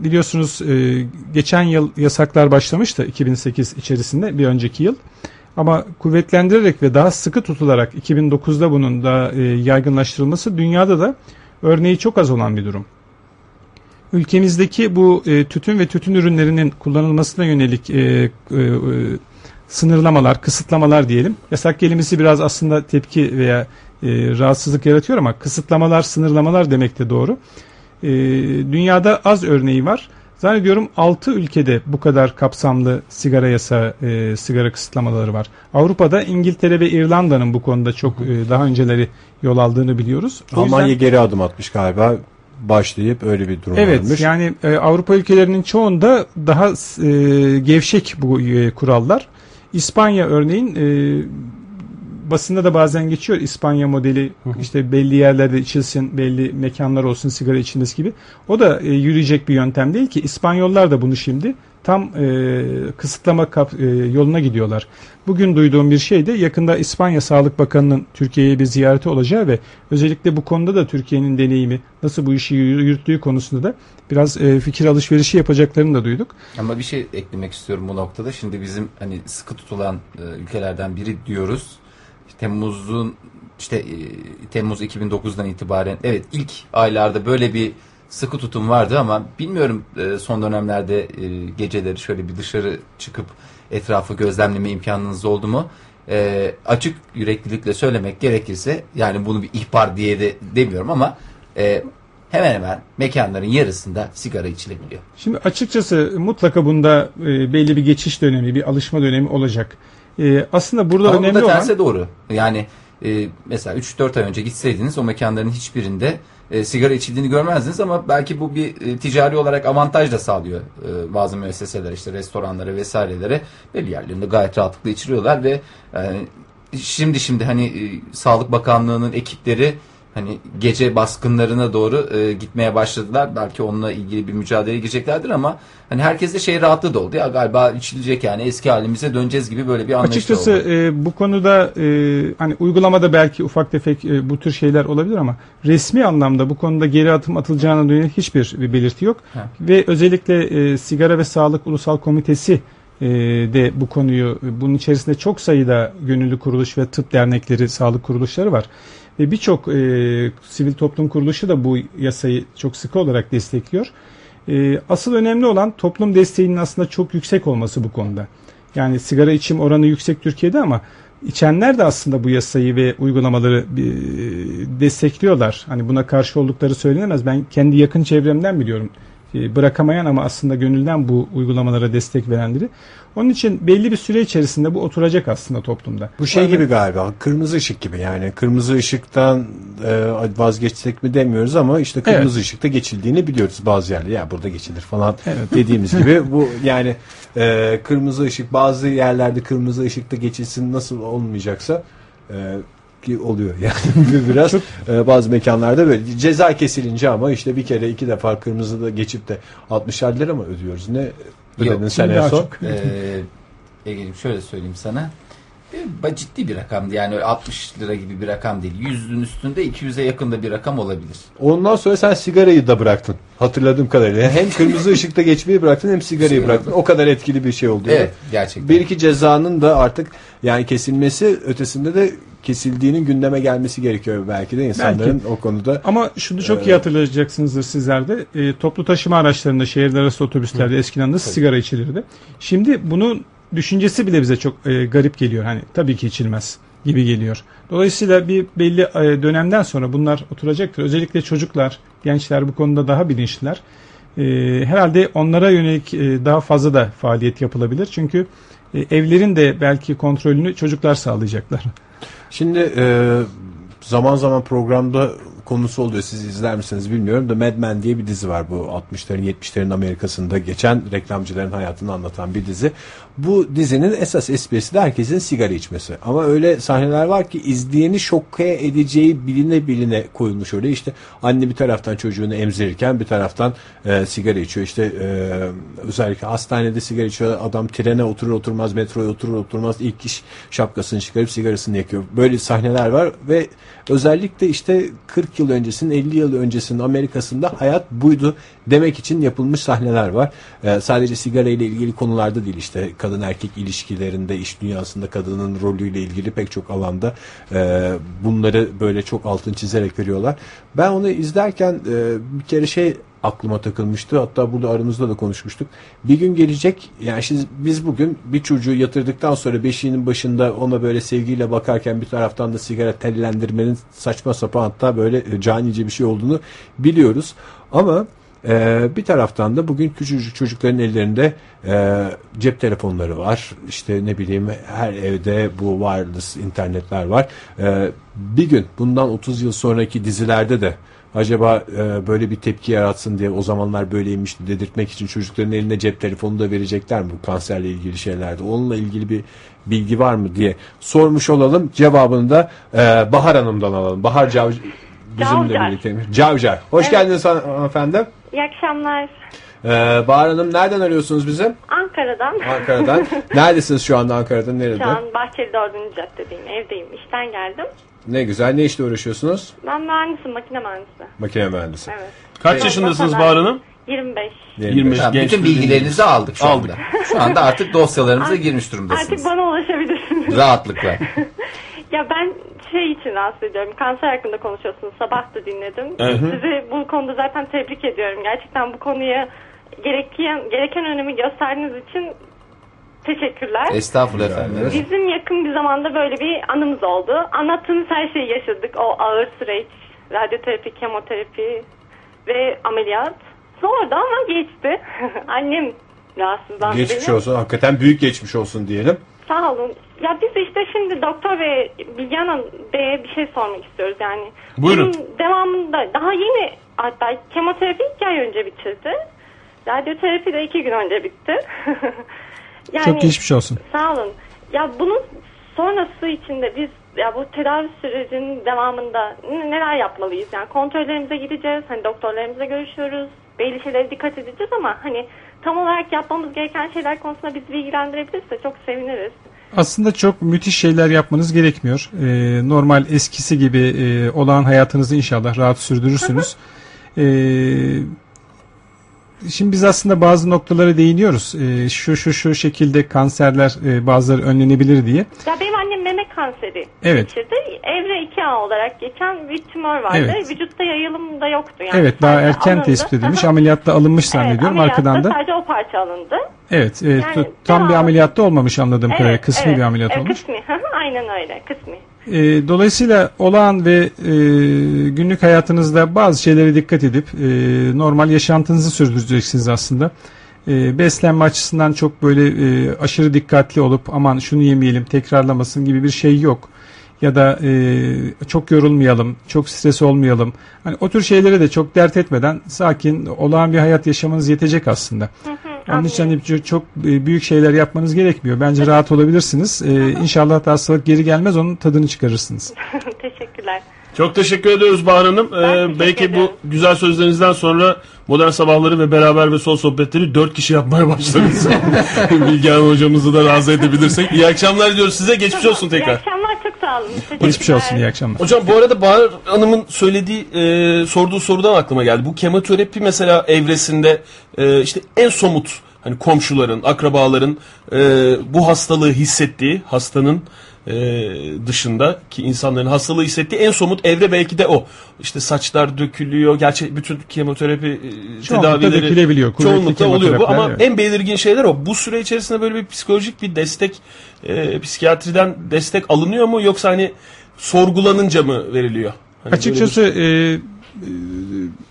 biliyorsunuz e, geçen yıl yasaklar başlamıştı 2008 içerisinde bir önceki yıl. Ama kuvvetlendirerek ve daha sıkı tutularak 2009'da bunun da e, yaygınlaştırılması dünyada da örneği çok az olan bir durum. Ülkemizdeki bu e, tütün ve tütün ürünlerinin kullanılmasına yönelik e, e, e, sınırlamalar, kısıtlamalar diyelim. Yasak kelimesi biraz aslında tepki veya e, rahatsızlık yaratıyor ama kısıtlamalar, sınırlamalar demek de doğru. E, dünyada az örneği var. Zannediyorum 6 ülkede bu kadar kapsamlı sigara yasağı, e, sigara kısıtlamaları var. Avrupa'da İngiltere ve İrlanda'nın bu konuda çok e, daha önceleri yol aldığını biliyoruz. O Almanya yüzden- geri adım atmış galiba başlayıp öyle bir durum Evet varmış. yani e, Avrupa ülkelerinin çoğunda daha e, gevşek bu e, kurallar. İspanya örneğin e, basında da bazen geçiyor İspanya modeli işte belli yerlerde içilsin belli mekanlar olsun sigara içilmesi gibi. O da e, yürüyecek bir yöntem değil ki İspanyollar da bunu şimdi tam e, kısıtlama kap, e, yoluna gidiyorlar. Bugün duyduğum bir şey de yakında İspanya Sağlık Bakanı'nın Türkiye'ye bir ziyareti olacağı ve özellikle bu konuda da Türkiye'nin deneyimi nasıl bu işi yürü- yürüttüğü konusunda da biraz e, fikir alışverişi yapacaklarını da duyduk. Ama bir şey eklemek istiyorum bu noktada. Şimdi bizim hani sıkı tutulan e, ülkelerden biri diyoruz. Temmuz'un işte e, Temmuz 2009'dan itibaren evet ilk aylarda böyle bir sıkı tutum vardı ama bilmiyorum e, son dönemlerde e, geceleri şöyle bir dışarı çıkıp etrafı gözlemleme imkanınız oldu mu? E, açık yüreklilikle söylemek gerekirse yani bunu bir ihbar diye de demiyorum ama e, hemen hemen mekanların yarısında sigara içilebiliyor. Şimdi açıkçası mutlaka bunda e, belli bir geçiş dönemi, bir alışma dönemi olacak. E, aslında burada Ama bu önemli da olan terse doğru. Yani e, mesela 3-4 ay önce gitseydiniz o mekanların hiçbirinde e, sigara içildiğini görmezdiniz ama belki bu bir e, ticari olarak avantaj da sağlıyor e, bazı müesseseler işte restoranlara vesairelere belli yerlerinde gayet rahatlıkla içiriyorlar ve e, şimdi şimdi hani e, Sağlık Bakanlığı'nın ekipleri hani gece baskınlarına doğru e, gitmeye başladılar. Belki onunla ilgili bir mücadeleye gireceklerdir ama hani herkeste şey rahatlığı da oldu. Ya galiba içilecek yani eski halimize döneceğiz gibi böyle bir anlayış Açıkçası oldu. e, bu konuda e, hani uygulamada belki ufak tefek e, bu tür şeyler olabilir ama resmi anlamda bu konuda geri adım atılacağına yönelik hiçbir bir belirti yok. Ha. Ve özellikle e, Sigara ve Sağlık Ulusal Komitesi e, de bu konuyu bunun içerisinde çok sayıda gönüllü kuruluş ve tıp dernekleri, sağlık kuruluşları var. Ve birçok e, sivil toplum kuruluşu da bu yasayı çok sıkı olarak destekliyor. E, asıl önemli olan toplum desteğinin aslında çok yüksek olması bu konuda. Yani sigara içim oranı yüksek Türkiye'de ama içenler de aslında bu yasayı ve uygulamaları e, destekliyorlar. Hani buna karşı oldukları söylenemez. Ben kendi yakın çevremden biliyorum. E, bırakamayan ama aslında gönülden bu uygulamalara destek verenleri. Onun için belli bir süre içerisinde bu oturacak aslında toplumda. Bu şey Yani- gibi galiba kırmızı ışık gibi yani kırmızı ışıktan e, vazgeçsek mi demiyoruz ama işte kırmızı ışıkta geçildiğini biliyoruz bazı yerlerde ya burada geçilir falan Evet. dediğimiz gibi bu yani e, kırmızı ışık bazı yerlerde kırmızı ışıkta geçilsin nasıl olmayacaksa e, ki oluyor yani biraz e, bazı mekanlarda böyle ceza kesilince ama işte bir kere iki defa kırmızıda geçip de 60'ar lira mı ödüyoruz ne ödedin sen en daha son? çok. Ee, Ege'ciğim şöyle söyleyeyim sana. Bir- Ciddi bir rakamdı yani öyle 60 lira gibi bir rakam değil. 100'ün üstünde 200'e yakında bir rakam olabilir. Ondan sonra sen sigarayı da bıraktın. Hatırladığım kadarıyla. Hem kırmızı ışıkta geçmeyi bıraktın hem sigarayı Sigara bıraktın. O kadar etkili bir şey oldu. Evet gerçekten. Bir iki cezanın da artık yani kesilmesi ötesinde de kesildiğinin gündeme gelmesi gerekiyor belki de insanların o konuda. Ama şunu çok Ee, iyi hatırlayacaksınızdır sizler de. E, toplu taşıma araçlarında, şehirler arası otobüslerde eskiden de sigara içilirdi. Şimdi bunun düşüncesi bile bize çok e, garip geliyor. Hani tabii ki içilmez gibi geliyor. Dolayısıyla bir belli e, dönemden sonra bunlar oturacaktır. Özellikle çocuklar, gençler bu konuda daha bilinçliler. E, herhalde onlara yönelik e, daha fazla da faaliyet yapılabilir. Çünkü e, evlerin de belki kontrolünü çocuklar sağlayacaklar. Şimdi e, zaman zaman programda konusu oluyor. Siz izler misiniz bilmiyorum. The Mad Men diye bir dizi var bu 60'ların 70'lerin Amerika'sında geçen reklamcıların hayatını anlatan bir dizi. Bu dizinin esas esprisi de herkesin sigara içmesi. Ama öyle sahneler var ki izleyeni şoke edeceği biline biline koyulmuş oraya. İşte anne bir taraftan çocuğunu emzirirken bir taraftan e, sigara içiyor. İşte e, özellikle hastanede sigara içiyor. Adam trene oturur oturmaz metroya oturur oturmaz ilk iş şapkasını çıkarıp sigarasını yakıyor. Böyle sahneler var ve özellikle işte 40 yıl öncesinin 50 yıl öncesinin Amerika'sında hayat buydu demek için yapılmış sahneler var. Ee, sadece sigara ile ilgili konularda değil işte kadın erkek ilişkilerinde iş dünyasında kadının rolüyle ilgili pek çok alanda e, bunları böyle çok altın çizerek veriyorlar. Ben onu izlerken e, bir kere şey aklıma takılmıştı. Hatta burada aramızda da konuşmuştuk. Bir gün gelecek yani şimdi biz bugün bir çocuğu yatırdıktan sonra beşiğinin başında ona böyle sevgiyle bakarken bir taraftan da sigara tellendirmenin saçma sapan hatta böyle e, canice bir şey olduğunu biliyoruz. Ama ee, bir taraftan da bugün küçücük çocukların ellerinde e, cep telefonları var. İşte ne bileyim her evde bu wireless internetler var. Ee, bir gün bundan 30 yıl sonraki dizilerde de acaba e, böyle bir tepki yaratsın diye o zamanlar böyleymiş dedirtmek için çocukların eline cep telefonu da verecekler mi bu kanserle ilgili şeylerde? Onunla ilgili bir bilgi var mı diye sormuş olalım. Cevabını da e, Bahar Hanım'dan alalım. Bahar Cav bizimle Cavcar. birlikteymiş. Cavcar. Hoş Evet. geldiniz hanımefendi. İyi akşamlar. Ee, Bahar Hanım nereden arıyorsunuz bizi? Ankara'dan. Ankara'dan. Neredesiniz şu anda Ankara'da? Nerede? Şu an Bahçeli 4. caddedeyim. Evdeyim. İşten geldim. Ne güzel. Ne işle uğraşıyorsunuz? Ben mühendisim. Makine mühendisi. Makine mühendisi. Evet. Kaç Evet. yaşındasınız. Bahar Hanım? 25. 25. Tamam, genç bütün bilgilerinizi aldık şu Aldık. anda. Şu anda artık dosyalarınıza girmiş durumdasınız. Artık bana ulaşabilirsiniz. Rahatlıkla. ya ben şey için rahatsız ediyorum. Kanser hakkında konuşuyorsunuz. Sabah da dinledim. Sizi bu konuda zaten tebrik ediyorum. Gerçekten bu konuya gereken, gereken önemi gösterdiğiniz için teşekkürler. Estağfurullah efendim. Bizim yakın bir zamanda böyle bir anımız oldu. Anlattığınız her şeyi yaşadık. O ağır süreç, radyoterapi, kemoterapi ve ameliyat. Zordu ama geçti. Annem rahatsızlandı. Geçmiş olsun. Hakikaten büyük geçmiş olsun diyelim. Sağ olun. Ya biz işte şimdi doktor ve Bilgehan Bey'e bir şey sormak istiyoruz yani. Buyurun. Bunun devamında daha yeni hatta kemoterapi iki ay önce bitirdi. Radyoterapi de iki gün önce bitti. yani, Çok geçmiş olsun. Sağ olun. Ya bunun sonrası içinde biz ya bu tedavi sürecinin devamında neler yapmalıyız? Yani kontrollerimize gideceğiz. Hani doktorlarımızla görüşüyoruz. Belli şeylere dikkat edeceğiz ama hani tam olarak yapmamız gereken şeyler konusunda bizi bilgilendirebilirse çok seviniriz. Aslında çok müthiş şeyler yapmanız gerekmiyor. Ee, normal eskisi gibi e, olağan hayatınızı inşallah rahat sürdürürsünüz. Ee, şimdi biz aslında bazı noktalara değiniyoruz. Ee, şu şu şu şekilde kanserler e, bazıları önlenebilir diye. Ya benim annem meme kanseri Evet. geçirdi. Evre 2A olarak geçen bir tümör vardı. Evet. Vücutta yayılım da yoktu. Yani Evet daha erken alındı. tespit edilmiş. Ameliyatta alınmış Evet, zannediyorum ameliyatta arkadan da. Sadece o parça alındı. Evet, e, Yani tam bir ameliyatta olmamış anladığım kadarıyla. Evet, Kısmi evet. bir ameliyat Evet, olmuş. Kısmi. Aynen öyle. Kısmi. E, dolayısıyla olağan ve e, günlük hayatınızda bazı şeylere dikkat edip e, normal yaşantınızı sürdüreceksiniz aslında. E, beslenme açısından çok böyle e, aşırı dikkatli olup aman şunu yemeyelim tekrarlamasın gibi bir şey yok. Ya da e, çok yorulmayalım, çok stres olmayalım. Hani o tür şeylere de çok dert etmeden sakin, olağan bir hayat yaşamanız yetecek aslında. Onun için hani çok- çok e, büyük şeyler yapmanız gerekmiyor. Bence rahat olabilirsiniz. E, inşallah da hastalık geri gelmez, onun tadını çıkarırsınız. Teşekkürler. Çok teşekkür ediyoruz Bahar Hanım. Ee, belki ederim. bu güzel sözlerinizden sonra modern sabahları ve beraber ve sol sohbetleri dört kişi yapmaya başlarız. Bilge Hanım hocamızı da razı edebilirsek. İyi akşamlar diyoruz size. Geçmiş olsun İyi tekrar. akşamlar. Sağ olun. Geçmiş olsun, iyi akşamlar. Hocam bu arada Bahar Hanım'ın söylediği, e, sorduğu sorudan aklıma geldi. Bu kemoterapi mesela evresinde e, işte en somut hani komşuların, akrabaların e, bu hastalığı hissettiği, hastanın e, dışında ki insanların hastalığı hissettiği en somut evre belki de o. İşte saçlar dökülüyor. Gerçi bütün kemoterapi e, Çoğunlukla tedavileri dökülebiliyor, çoğunlukla oluyor bu ama evet. en belirgin şeyler o. Bu süre içerisinde böyle bir psikolojik bir destek e, psikiyatriden destek alınıyor mu yoksa hani sorgulanınca mı veriliyor? Hani Açıkçası e, e,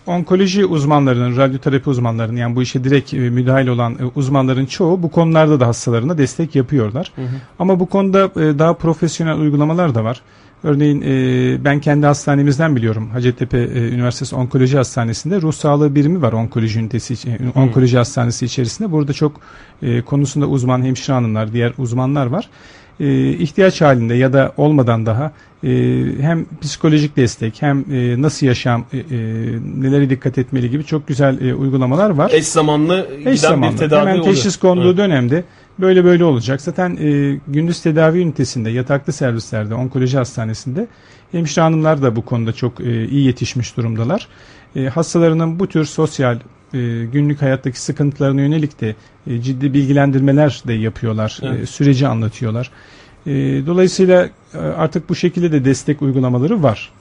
onkoloji uzmanlarının, radyoterapi uzmanlarının yani bu işe direkt e, müdahil olan e, uzmanların çoğu bu konularda da hastalarına destek yapıyorlar. Ama bu konuda e, daha profesyonel uygulamalar da var. Örneğin ben kendi hastanemizden biliyorum. Hacettepe Üniversitesi Onkoloji Hastanesi'nde ruh sağlığı birimi var onkoloji ünitesi, onkoloji hastanesi içerisinde. Burada çok konusunda uzman hemşire hanımlar, diğer uzmanlar var. E, ihtiyaç halinde ya da olmadan daha e, hem psikolojik destek hem e, nasıl yaşam, e, e, nelere dikkat etmeli gibi çok güzel e, uygulamalar var. Eş zamanlı giden Eş zamanlı. bir tedavi Hemen oluyor. teşhis konduğu Evet. dönemde böyle böyle olacak. Zaten e, gündüz tedavi ünitesinde, yataklı servislerde, onkoloji hastanesinde hemşire hanımlar da bu konuda çok e, iyi yetişmiş durumdalar. E, hastalarının bu tür sosyal günlük hayattaki sıkıntılarına yönelik de e, ciddi bilgilendirmeler de yapıyorlar. Evet. E, süreci anlatıyorlar. E, dolayısıyla e, artık bu şekilde de destek uygulamaları var.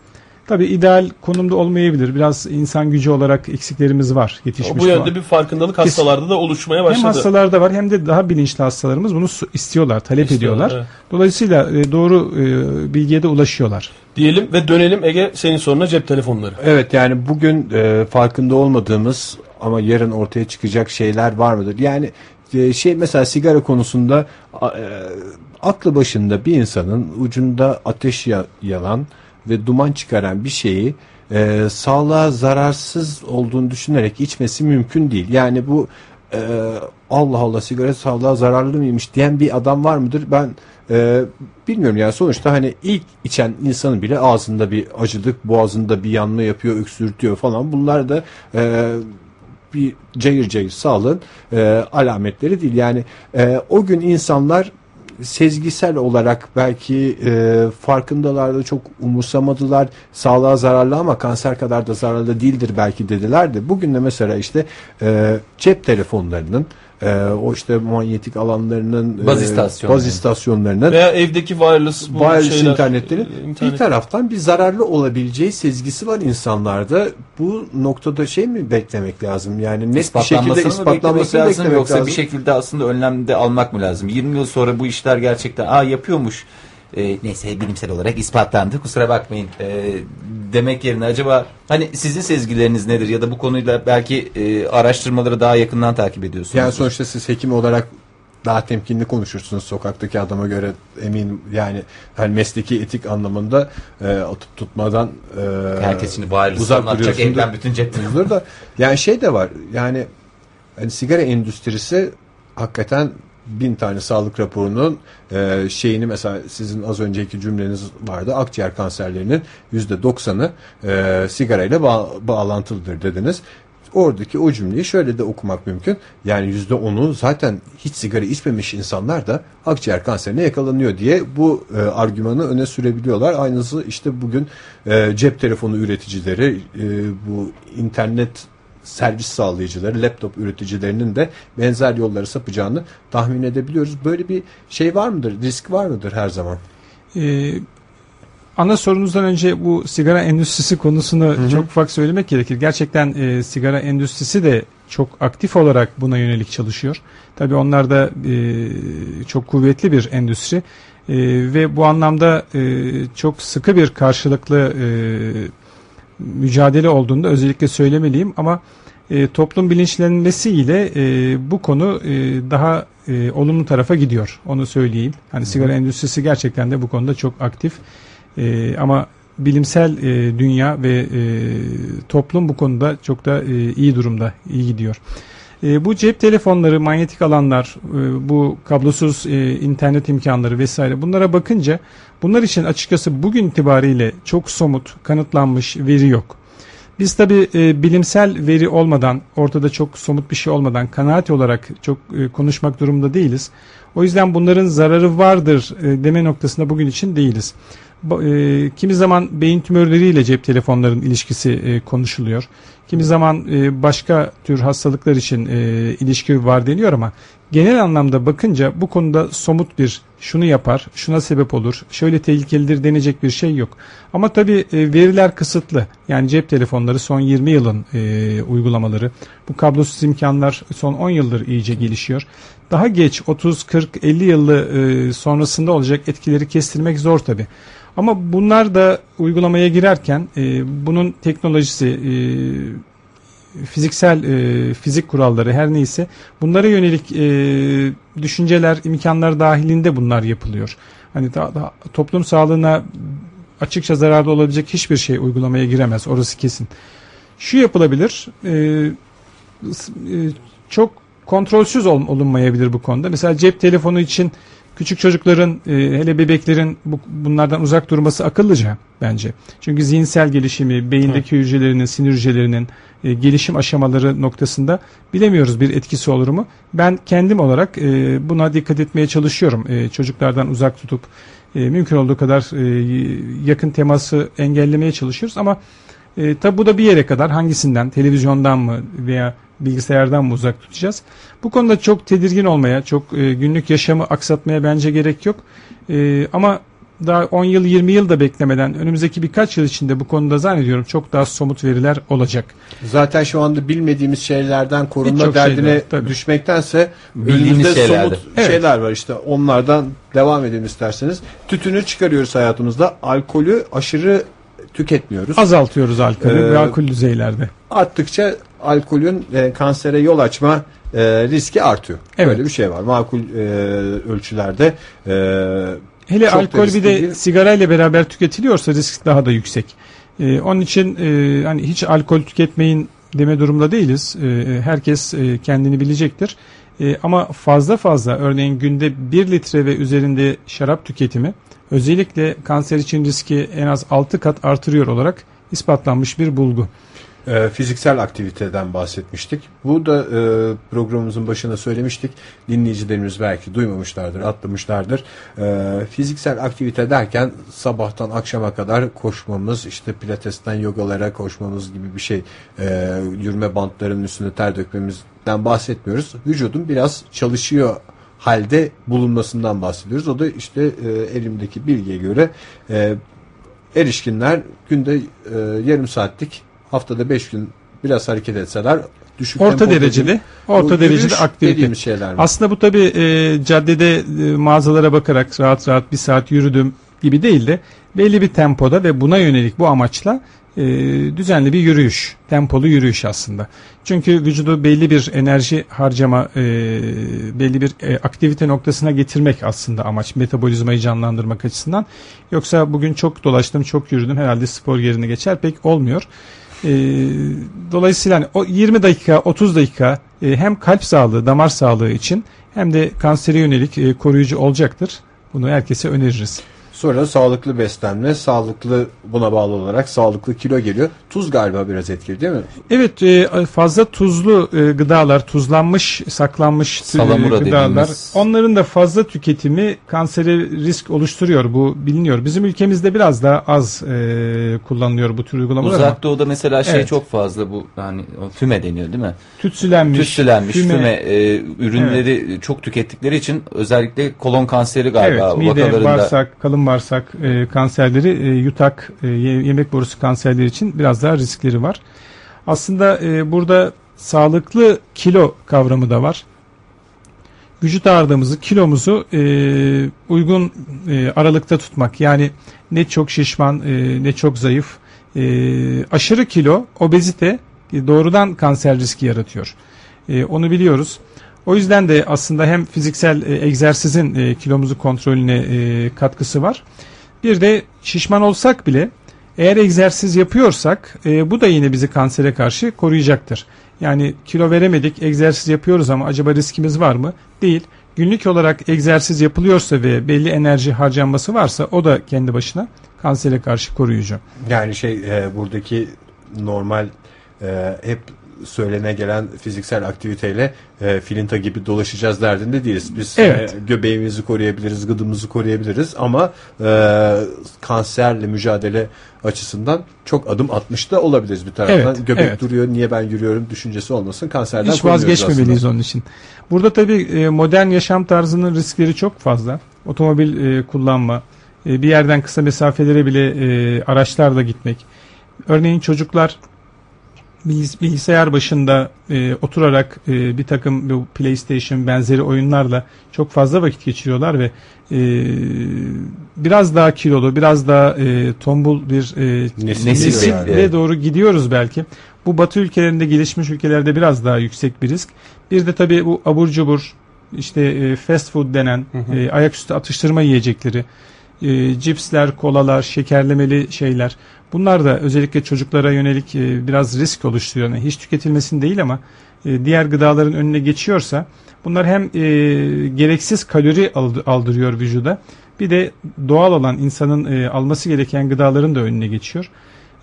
Tabii ideal konumda olmayabilir. Biraz insan gücü olarak eksiklerimiz var. Yetişmiş Bu yönde bir farkındalık hastalarda da oluşmaya Hem başladı. hastalarda var hem de daha bilinçli hastalarımız bunu istiyorlar, talep İstiyorlar, ediyorlar. evet. Dolayısıyla e, doğru e, bilgiye de ulaşıyorlar. Diyelim ve dönelim Ege senin soruna cep telefonları. Evet yani bugün e, farkında olmadığımız ama yarın ortaya çıkacak şeyler var mıdır? Yani e, şey mesela sigara konusunda e, aklı başında bir insanın ucunda ateş ya- yalan ve duman çıkaran bir şeyi e, sağlığa zararsız olduğunu düşünerek içmesi mümkün değil. Yani bu e, Allah Allah sigara sağlığa zararlı mıymış diyen bir adam var mıdır? Ben e, bilmiyorum yani sonuçta hani ilk içen insanın bile ağzında bir acılık, boğazında bir yanma yapıyor, öksürtüyor falan. Bunlar da e, bir cayır cayır sağlığın e, alametleri değil. Yani e, o gün insanlar sezgisel olarak belki e, farkındalardı çok umursamadılar. Sağlığa zararlı ama kanser kadar da zararlı değildir belki dediler de. Bugün de mesela işte e, cep telefonlarının e, o işte manyetik alanlarının Baz e, istasyonları. baz istasyonlarının Veya evdeki wireless, bu wireless şeyler, internetlerin e, bir internet- taraftan bir zararlı olabileceği sezgisi var insanlarda. Bu noktada şey mi beklemek lazım? Yani net bir şekilde İspatlanmasını mı beklemek ispatlanmasını lazım beklemek yoksa lazım. bir şekilde aslında önlemde almak mı lazım? 20 yıl sonra bu işler gerçekten aa yapıyormuş. Ee, neyse bilimsel olarak ispatlandı kusura bakmayın Ee, demek yerine acaba hani sizin sezgileriniz nedir ya da bu konuyla belki e, araştırmaları daha yakından takip ediyorsunuz. Yani sonuçta siz hekim olarak daha temkinli konuşursunuz sokaktaki adama göre eminim yani hani mesleki etik anlamında e, atıp tutmadan e, Herkes şimdi wireless uzak duruyorsundur. evden bütün cep telefonu. Dur da yani şey de var yani hani sigara endüstrisi hakikaten bin tane sağlık raporunun e, şeyini mesela sizin az önceki cümleniz vardı akciğer kanserlerinin yüzde doksanı e, sigarayla bağ- bağlantılıdır dediniz. Oradaki o cümleyi şöyle de okumak mümkün. Yani yüzde onu zaten hiç sigara içmemiş insanlar da akciğer kanserine yakalanıyor diye bu e, argümanı öne sürebiliyorlar. Aynısı işte bugün e, cep telefonu üreticileri, e, bu internet servis sağlayıcıları, laptop üreticilerinin de benzer yolları sapacağını tahmin edebiliyoruz. Böyle bir şey var mıdır? Risk var mıdır her zaman? Ee, ana sorunuzdan önce bu sigara endüstrisi konusunu çok ufak söylemek gerekir. Gerçekten e, sigara endüstrisi de çok aktif olarak buna yönelik çalışıyor. Tabii onlar da e, çok kuvvetli bir endüstri E, ve bu anlamda e, çok sıkı bir karşılıklı e, mücadele olduğunda özellikle söylemeliyim ama e, toplum bilinçlenmesiyle e, bu konu e, daha e, olumlu tarafa gidiyor. Onu söyleyeyim. Hani sigara endüstrisi gerçekten de bu konuda çok aktif. E, ama bilimsel e, dünya ve e, toplum bu konuda çok da e, iyi durumda, iyi gidiyor. E, bu cep telefonları, manyetik alanlar, e, bu kablosuz e, internet imkanları vesaire bunlara bakınca bunlar için açıkçası bugün itibariyle çok somut, kanıtlanmış veri yok. Biz tabi bilimsel veri olmadan, ortada çok somut bir şey olmadan kanaat olarak çok e, konuşmak durumunda değiliz. O yüzden bunların zararı vardır e, deme noktasında bugün için değiliz. E, kimi zaman beyin tümörleriyle cep telefonların ilişkisi e, konuşuluyor. Kimi zaman e, başka tür hastalıklar için e, ilişki var deniyor ama genel anlamda bakınca bu konuda somut bir şunu yapar, şuna sebep olur, şöyle tehlikelidir denecek bir şey yok. Ama tabii e, veriler kısıtlı. Yani cep telefonları son 20 yılın e, uygulamaları. Bu kablosuz imkanlar son 10 yıldır iyice gelişiyor. Daha geç 30, 40, 50 yılı e, sonrasında olacak etkileri kestirmek zor tabii. Ama bunlar da uygulamaya girerken e, bunun teknolojisi, e, fiziksel e, fizik kuralları her neyse bunlara yönelik e, düşünceler, imkanlar dahilinde bunlar yapılıyor. Hani daha, daha toplum sağlığına açıkça zararlı olabilecek hiçbir şey uygulamaya giremez. Orası kesin. Şu yapılabilir. e, e, çok kontrolsüz ol- olunmayabilir bu konuda. Mesela cep telefonu için küçük çocukların e, hele bebeklerin bu, bunlardan uzak durması akıllıca bence. Çünkü zihinsel gelişimi, beyindeki hücrelerinin, sinir hücrelerinin e, gelişim aşamaları noktasında bilemiyoruz bir etkisi olur mu. Ben kendim olarak e, buna dikkat etmeye çalışıyorum. E, çocuklardan uzak tutup e, mümkün olduğu kadar e, yakın teması engellemeye çalışıyoruz ama e, tabi bu da bir yere kadar hangisinden televizyondan mı veya bilgisayardan mı uzak tutacağız? Bu konuda çok tedirgin olmaya, çok e, günlük yaşamı aksatmaya bence gerek yok. E, ama daha 10 yıl 20 yıl da beklemeden önümüzdeki birkaç yıl içinde bu konuda zannediyorum çok daha somut veriler olacak. Zaten şu anda bilmediğimiz şeylerden korunma şey derdine var, tabii. düşmektense Bildiğimiz somut Evet. şeyler var işte onlardan devam edelim isterseniz. Tütünü çıkarıyoruz hayatımızda. Alkolü aşırı tüketmiyoruz. Azaltıyoruz alkolü Ee, ve alkol düzeylerde. Arttıkça alkolün e, kansere yol açma e, riski artıyor. Evet. Böyle bir şey var. Makul e, ölçülerde e, Hele alkol bir de değil. sigara ile beraber tüketiliyorsa risk daha da yüksek. Ee, onun için e, hani hiç alkol tüketmeyin deme durumda değiliz. Ee, herkes e, kendini bilecektir. E, ama fazla fazla örneğin günde 1 litre ve üzerinde şarap tüketimi özellikle kanser için riski en az 6 kat artırıyor olarak ispatlanmış bir bulgu. e, fiziksel aktiviteden bahsetmiştik. Bu da e, programımızın başında söylemiştik. Dinleyicilerimiz belki duymamışlardır, atlamışlardır. E, fiziksel aktivite derken sabahtan akşama kadar koşmamız, işte pilatesten yogalara koşmamız gibi bir şey. E, yürüme bantlarının üstünde ter dökmemizden bahsetmiyoruz. Vücudun biraz çalışıyor halde bulunmasından bahsediyoruz. O da işte e, elimdeki bilgiye göre e, erişkinler günde e, yarım saatlik haftada 5 gün biraz hareket etseler düşük Orta dereceli, orta yürüyüş aktivite. şeyler mi? Aslında bu tabi caddede e, mağazalara bakarak rahat rahat bir saat yürüdüm gibi değil de belli bir tempoda ve buna yönelik bu amaçla e, düzenli bir yürüyüş, tempolu yürüyüş aslında. Çünkü vücudu belli bir enerji harcama, e, belli bir e, aktivite noktasına getirmek aslında amaç. Metabolizmayı canlandırmak açısından. Yoksa bugün çok dolaştım, çok yürüdüm herhalde spor yerine geçer pek olmuyor. E, dolayısıyla hani o 20 dakika, 30 dakika e, hem kalp sağlığı, damar sağlığı için hem de kansere yönelik e, koruyucu olacaktır. Bunu herkese öneririz. Sonra sağlıklı beslenme, sağlıklı buna bağlı olarak sağlıklı kilo geliyor. Tuz galiba biraz etkili değil mi? Evet e, fazla tuzlu e, gıdalar, tuzlanmış, saklanmış e, Salamura gıdalar dediğimiz- onların da fazla tüketimi kansere risk oluşturuyor. Bu biliniyor. Bizim ülkemizde biraz daha az kullanılıyor bu tür uygulamalar ama Uzak Doğu'da mesela şey Evet. çok fazla bu o füme deniyor değil mi? tütsülenmiş, Tütsülenmiş füme, füme, e, ürünleri çok tükettikleri için özellikle kolon kanseri galiba evet, mide, vakalarında bağırsak, kalın bağırsak e, kanserleri, e, yutak, e, ye- yemek borusu kanserleri için biraz daha riskleri var. Aslında e, burada sağlıklı kilo kavramı da var. Vücut ağırlığımızı, kilomuzu e, uygun e, aralıkta tutmak. Yani ne çok şişman, e, ne çok zayıf. E, aşırı kilo, obezite e, doğrudan kanser riski yaratıyor. E, onu biliyoruz. O yüzden de aslında hem fiziksel e, egzersizin e, kilomuzu kontrolüne e, katkısı var. Bir de şişman olsak bile eğer egzersiz yapıyorsak bu da yine bizi kansere karşı koruyacaktır. Yani kilo veremedik, egzersiz yapıyoruz ama acaba riskimiz var mı? Değil. Günlük olarak egzersiz yapılıyorsa ve belli enerji harcanması varsa o da kendi başına kansere karşı koruyucu. Yani şey e, buradaki normal e, hep söylene gelen fiziksel aktiviteyle e, filinta gibi dolaşacağız derdinde değiliz. Biz Evet. e, göbeğimizi koruyabiliriz, gıdımızı koruyabiliriz ama e, kanserle mücadele açısından çok adım atmış da olabiliriz bir taraftan. Evet, Göbek evet. duruyor, niye ben yürüyorum düşüncesi olmasın. Kanserden Hiç vazgeçmemeliyiz aslında. onun için. Burada tabii e, modern yaşam tarzının riskleri çok fazla. Otomobil e, kullanma, e, bir yerden kısa mesafelere bile e, araçlarla gitmek. Örneğin çocuklar bilgisayar başında e, oturarak e, bir takım bu PlayStation benzeri oyunlarla çok fazla vakit geçiriyorlar ve e, biraz daha kilolu, biraz daha e, tombul bir e, Nesil Nesil nesile yani. Evet. doğru gidiyoruz belki. Bu Batı ülkelerinde, gelişmiş ülkelerde biraz daha yüksek bir risk. Bir de tabii bu abur cubur, işte e, fast food denen e, ayaküstü atıştırma yiyecekleri, e, cipsler, kolalar, şekerlemeli şeyler. Bunlar da özellikle çocuklara yönelik e, biraz risk oluşturuyor. Yani hiç tüketilmesin değil ama e, diğer gıdaların önüne geçiyorsa bunlar hem e, gereksiz kalori aldı- aldırıyor vücuda bir de doğal olan insanın e, alması gereken gıdaların da önüne geçiyor.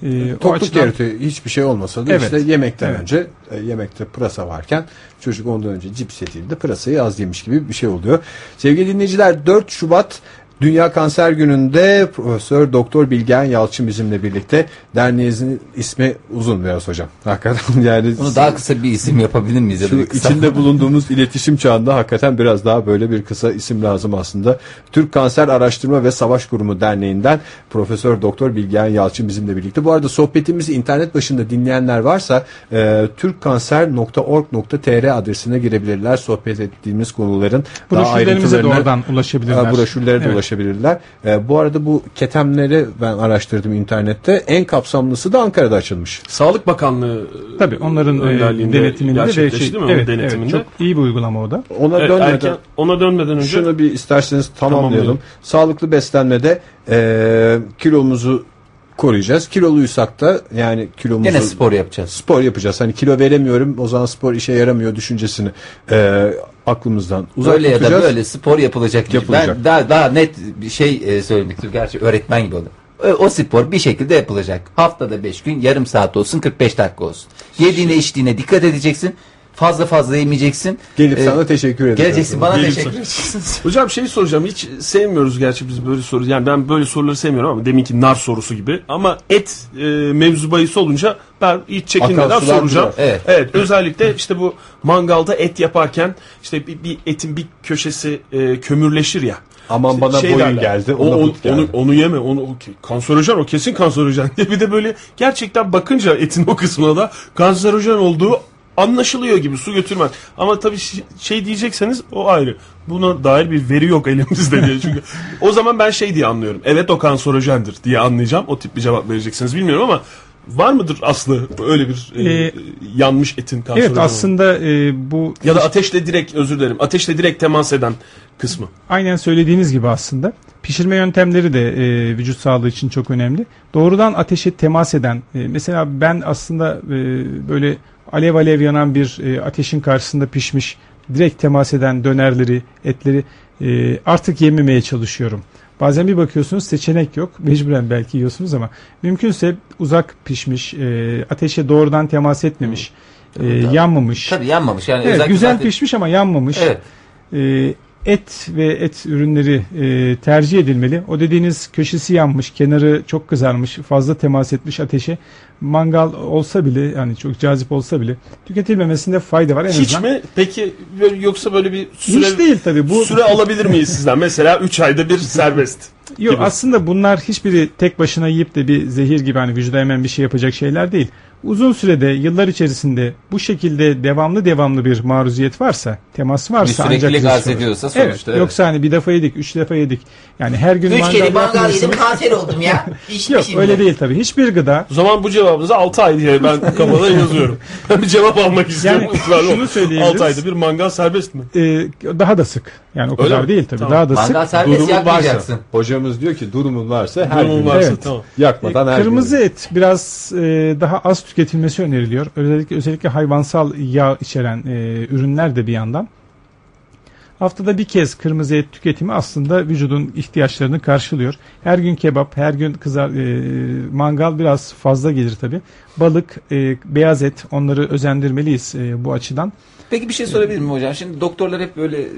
E, Tokluk açıdan-. Hiçbir şey olmasa da Evet. işte yemekten Evet. önce e, yemekte pırasa varken çocuk ondan önce cips yediğinde pırasayı az yemiş gibi bir şey oluyor. Sevgili dinleyiciler 4 Şubat Dünya Kanser Günü'nde Profesör Doktor Bilgen Yalçın bizimle birlikte. Derneğinizin ismi uzun biraz hocam. Hakikaten yani bunu daha kısa bir isim yapabilir miyiz? Ya da şu kısa- içinde bulunduğumuz iletişim çağında hakikaten biraz daha böyle bir kısa isim lazım aslında. Türk Kanser Araştırma ve Savaş Kurumu Derneği'nden Profesör Doktor Bilgehan Yalçın bizimle birlikte. Bu arada sohbetimizi internet başında dinleyenler varsa e, türkkanser.org.tr adresine girebilirler. Sohbet ettiğimiz konuların daha Broşürlerimize de ayrıntılarına oradan ulaşabilirler. Ha, broşürlere de Evet. ulaşabilirler. E, bu arada bu ketemleri ben araştırdım internette. En kapsamlısı da Ankara'da açılmış. Sağlık Bakanlığı Tabii onların e, önderliğinde denetiminde ve şey, değil mi? Evet, denetiminde. evet, çok iyi bir uygulama o da. Ona Evet, dönmeden erken- ona dönmeden önce Şunu bir isterseniz tamamlayalım. Tamamlayalım. Sağlıklı beslenmede e, kilomuzu koruyacağız. Kiloluysak da yani kilomuzu Gene spor yapacağız. spor yapacağız. Hani kilo veremiyorum o zaman spor işe yaramıyor düşüncesini e, aklımızdan uzak Böyle ya da böyle spor yapılacak. Yapılacak. Ben daha daha net bir şey e, söylemek istiyorum. Gerçi öğretmen gibi oldu. O, o spor bir şekilde yapılacak. Haftada 5 gün yarım saat olsun 45 dakika olsun. Yediğine içtiğine dikkat edeceksin. Fazla fazla yemeyeceksin. Gelip Ee, sana teşekkür ederim. Geleceksin bana Gelip teşekkür edeceksin. Hocam şey soracağım hiç sevmiyoruz gerçi biz böyle soru yani ben böyle soruları sevmiyorum ama deminki nar sorusu gibi ama et e, mevzu bahisi olunca ben hiç çekinmeden Akan soracağım. Evet. Evet özellikle işte bu mangalda et yaparken işte bir, bir etin bir köşesi e, kömürleşir ya. Aman bana Şey boyun derler, geldi. O, Ona o- but geldi. onu, onu yeme. Onu, o kanserojen o kesin kanserojen. bir de böyle gerçekten bakınca etin o kısmına da kanserojen olduğu anlaşılıyor gibi su götürmez. Ama tabii şey diyecekseniz o ayrı. Buna dair bir veri yok elimizde diye. Çünkü o zaman ben şey diye anlıyorum. Evet o kanserojendir diye anlayacağım. O tip bir cevap vereceksiniz bilmiyorum ama var mıdır aslı öyle bir e, Ee, yanmış etin kanserojen Evet aslında e, bu ya da ateşle direkt özür dilerim. Ateşle direkt temas eden kısmı. aynen söylediğiniz gibi aslında. Pişirme yöntemleri de e, vücut sağlığı için çok önemli. Doğrudan ateşe temas eden, e, mesela ben aslında e, böyle alev alev yanan bir e, ateşin karşısında pişmiş, direkt temas eden dönerleri, etleri e, artık yememeye çalışıyorum. Bazen bir bakıyorsunuz seçenek yok. Mecburen belki yiyorsunuz ama mümkünse uzak pişmiş, e, ateşe doğrudan temas etmemiş, e, yanmamış. Tabii yanmamış yani. Evet, güzel zaten- pişmiş ama yanmamış. Evet. Ee, et ve et ürünleri e, tercih edilmeli. O dediğiniz köşesi yanmış, kenarı çok kızarmış, fazla temas etmiş ateşe. Mangal olsa bile yani çok cazip olsa bile tüketilmemesinde fayda var en Hiç azından. mi? Peki böyle, yoksa böyle bir süre Hiç değil tabii. Bu süre alabilir miyiz sizden? Mesela 3 ayda bir serbest. Yok gibi. aslında bunlar hiçbiri tek başına yiyip de bir zehir gibi hani vücuda hemen bir şey yapacak şeyler değil. Uzun sürede yıllar içerisinde bu şekilde devamlı devamlı bir maruziyet varsa, temas Bir varsa ancak arz ediyorsa Evet, sonuçta. Evet. Yoksa hani bir defa yedik, üç defa yedik. Yani her gün Üç mangal kere mangal yedim kanser oldum ya. Yok öyle değil tabii. Hiçbir gıda O zaman bu cevabınızı 6 ay diye ben kafada yazıyorum. Ben bir cevap almak istiyorum. Yani şunu söyleyebiliriz. 6 ayda bir mangal serbest mi? e, daha da sık. Yani o Öyle kadar mi? değil tabii. Tamam. Daha da sık. Mangal serbest Durumun yakmayacaksın. varsa. Hocamız diyor ki durumun varsa her Durumun gün varsa Evet. tamam. yakmadan E, her Kırmızı gün. et biraz e, daha az tüketilmesi öneriliyor. Özellikle özellikle hayvansal yağ içeren e, ürünler de bir yandan. Haftada bir kez kırmızı et tüketimi aslında vücudun ihtiyaçlarını karşılıyor. Her gün kebap, her gün kızar e, mangal biraz fazla gelir tabi. Balık, e, beyaz et onları özendirmeliyiz e, bu açıdan. Peki bir şey sorabilir miyim hocam? Şimdi doktorlar hep böyle e,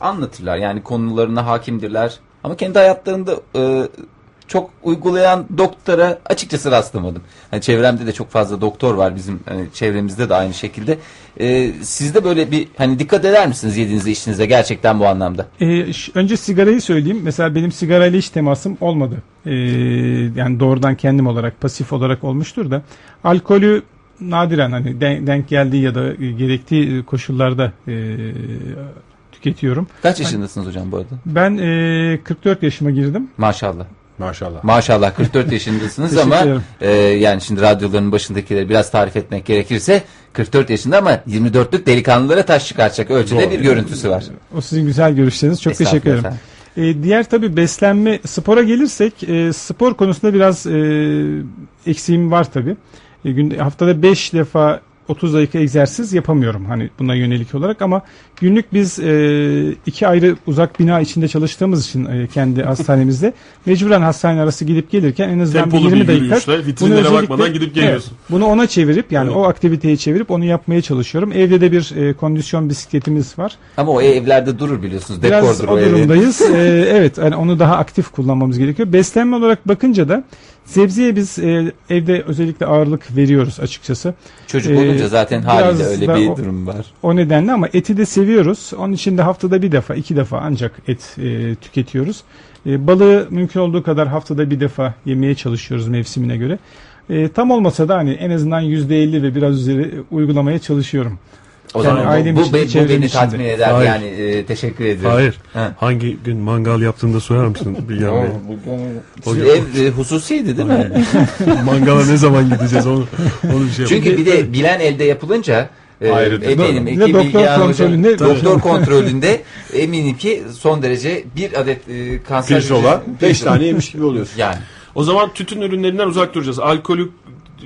anlatırlar. Yani konularına hakimdirler. Ama kendi hayatlarında e, çok uygulayan doktora açıkçası rastlamadım. Hani çevremde de çok fazla doktor var bizim hani çevremizde de aynı şekilde. E, siz de böyle bir hani dikkat eder misiniz yediğinize içtiğinize gerçekten bu anlamda? E, ş- önce sigarayı söyleyeyim. Mesela benim sigarayla hiç temasım olmadı. E, yani doğrudan kendim olarak, pasif olarak olmuştur da. Alkolü nadiren hani denk, geldiği ya da gerektiği koşullarda e, tüketiyorum. Kaç yaşındasınız hocam bu arada? Ben e, 44 yaşıma girdim. Maşallah. Maşallah. Maşallah 44 yaşındasınız ama e, yani şimdi radyoların başındakileri biraz tarif etmek gerekirse 44 yaşında ama 24'lük delikanlılara taş çıkartacak ölçüde Doğru. bir görüntüsü var. O sizin güzel görüşleriniz. Çok teşekkür ederim. Estağfurullah E, diğer tabi beslenme spora gelirsek e, spor konusunda biraz e, eksiğim var tabi. E, günde, haftada 5 defa 30 dakika egzersiz yapamıyorum hani buna yönelik olarak ama günlük biz e, iki ayrı uzak bina içinde çalıştığımız için e, kendi hastanemizde mecburen hastane arası gidip gelirken en azından Tempolu 20 bir dakika vitrinlere özellikle- bakmadan gidip geliyorsun. Evet, bunu ona çevirip yani Evet. o aktiviteyi çevirip onu yapmaya çalışıyorum. Evde de bir e, kondisyon bisikletimiz var. Ama o evlerde durur biliyorsunuz. Biraz Dekordur o o durumdayız. Ee, evet yani onu daha aktif kullanmamız gerekiyor. Beslenme olarak bakınca da sebzeye biz e, evde özellikle ağırlık veriyoruz açıkçası. Çocuk Ee, olunca zaten haliyle öyle bir o- durum var. O nedenle ama eti de seviyoruz. Onun için de haftada bir defa, iki defa ancak et e, tüketiyoruz. E, balığı mümkün olduğu kadar haftada bir defa yemeye çalışıyoruz mevsimine göre. E, tam olmasa da hani en azından %50 ve biraz üzeri uygulamaya çalışıyorum. O Yani zaman ailem bu, bu, bu beni tatmin eder Hayır. yani e, teşekkür ediyorum. Hayır. Ha. Hangi gün mangal yaptığında sorar mısın Bilgehan Bey? Sizin ev e, hususiydi değil mi? Mangala ne zaman gideceğiz onu, onu bir şey. Çünkü bir de bilen elde yapılınca e, Ayrıdır. eminim ki doktor Hocam- kontrolünde- doktor kontrolünde eminim ki son derece bir adet e, kanser Pirzola hücresi- 5 tane yemiş gibi oluyorsun. yani O zaman tütün ürünlerinden uzak duracağız. Alkolü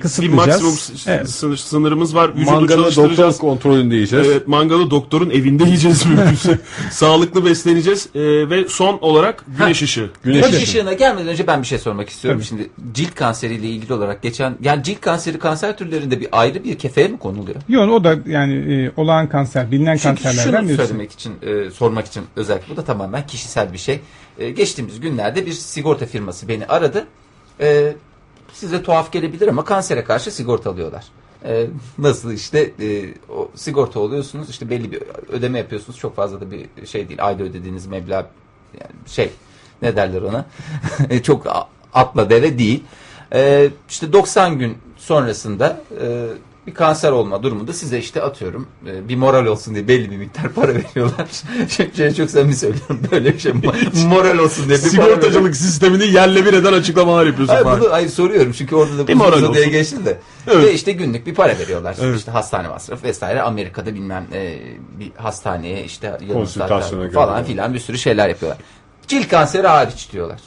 bir maksimum Evet. sınır, sınırımız var. Vücudu Mangalı doktor kontrolünde yiyeceğiz. Evet, mangalı doktorun evinde yiyeceğiz mümkünse. Sağlıklı besleneceğiz Ee, ve son olarak güneş ışığı. Güneş Güneş ışığı. ışığına gelmeden önce ben bir şey sormak istiyorum. Tabii. Şimdi cilt kanseriyle ilgili olarak geçen yani cilt kanseri kanser türlerinde bir ayrı bir kefeye mi konuluyor? Yok o da yani e, olağan kanser, bilinen Çünkü kanserlerden şunu birisi. söylemek için, e, sormak için özellikle bu da tamamen kişisel bir şey. E, geçtiğimiz günlerde bir sigorta firması beni aradı. E, size tuhaf gelebilir ama kansere karşı sigorta alıyorlar. E, nasıl işte e, o sigorta oluyorsunuz işte belli bir ödeme yapıyorsunuz çok fazla da bir şey değil ayda ödediğiniz meblağ yani şey ne derler ona çok atla deve değil. E, işte 90 gün sonrasında e, bir kanser olma durumunda size işte atıyorum e, bir moral olsun diye belli bir miktar para veriyorlar. Şimdi şey çok samimi söylüyorum böyle bir şey moral olsun diye bir. Sigortacılık sistemini yerle bir eden açıklamalar yapıyorsun. Hayır, bunu hayır soruyorum çünkü orada da Bir moral moral diye olsun. geçti de. Evet. Ve işte günlük bir para veriyorlar. Evet. İşte hastane masrafı vesaire. Amerika'da bilmem e, bir hastaneye işte Konsültasyona falan filan bir sürü şeyler yapıyorlar. Cilt kanseri hariç diyorlar.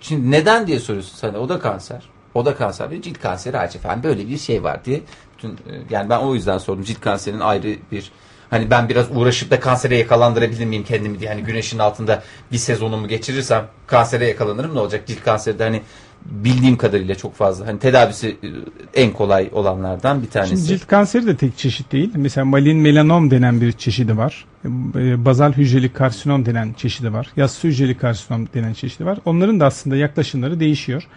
Şimdi neden diye soruyorsun sana. O da kanser. O da kanser. Ve cilt kanseri efendim böyle bir şey var diye. Bütün, e, yani ben o yüzden sordum. Cilt kanserinin ayrı bir Hani ben biraz uğraşıp da kansere yakalandırabilir miyim kendimi diye. Hani güneşin altında bir sezonumu geçirirsem kansere yakalanırım ne olacak? Cilt kanseri de hani bildiğim kadarıyla çok fazla. Hani tedavisi e, en kolay olanlardan bir tanesi. Şimdi cilt kanseri de tek çeşit değil. Mesela malin melanom denen bir çeşidi var. E, Bazal hücreli karsinom denen çeşidi var. Yassı hücreli karsinom denen çeşidi var. Onların da aslında yaklaşımları değişiyor.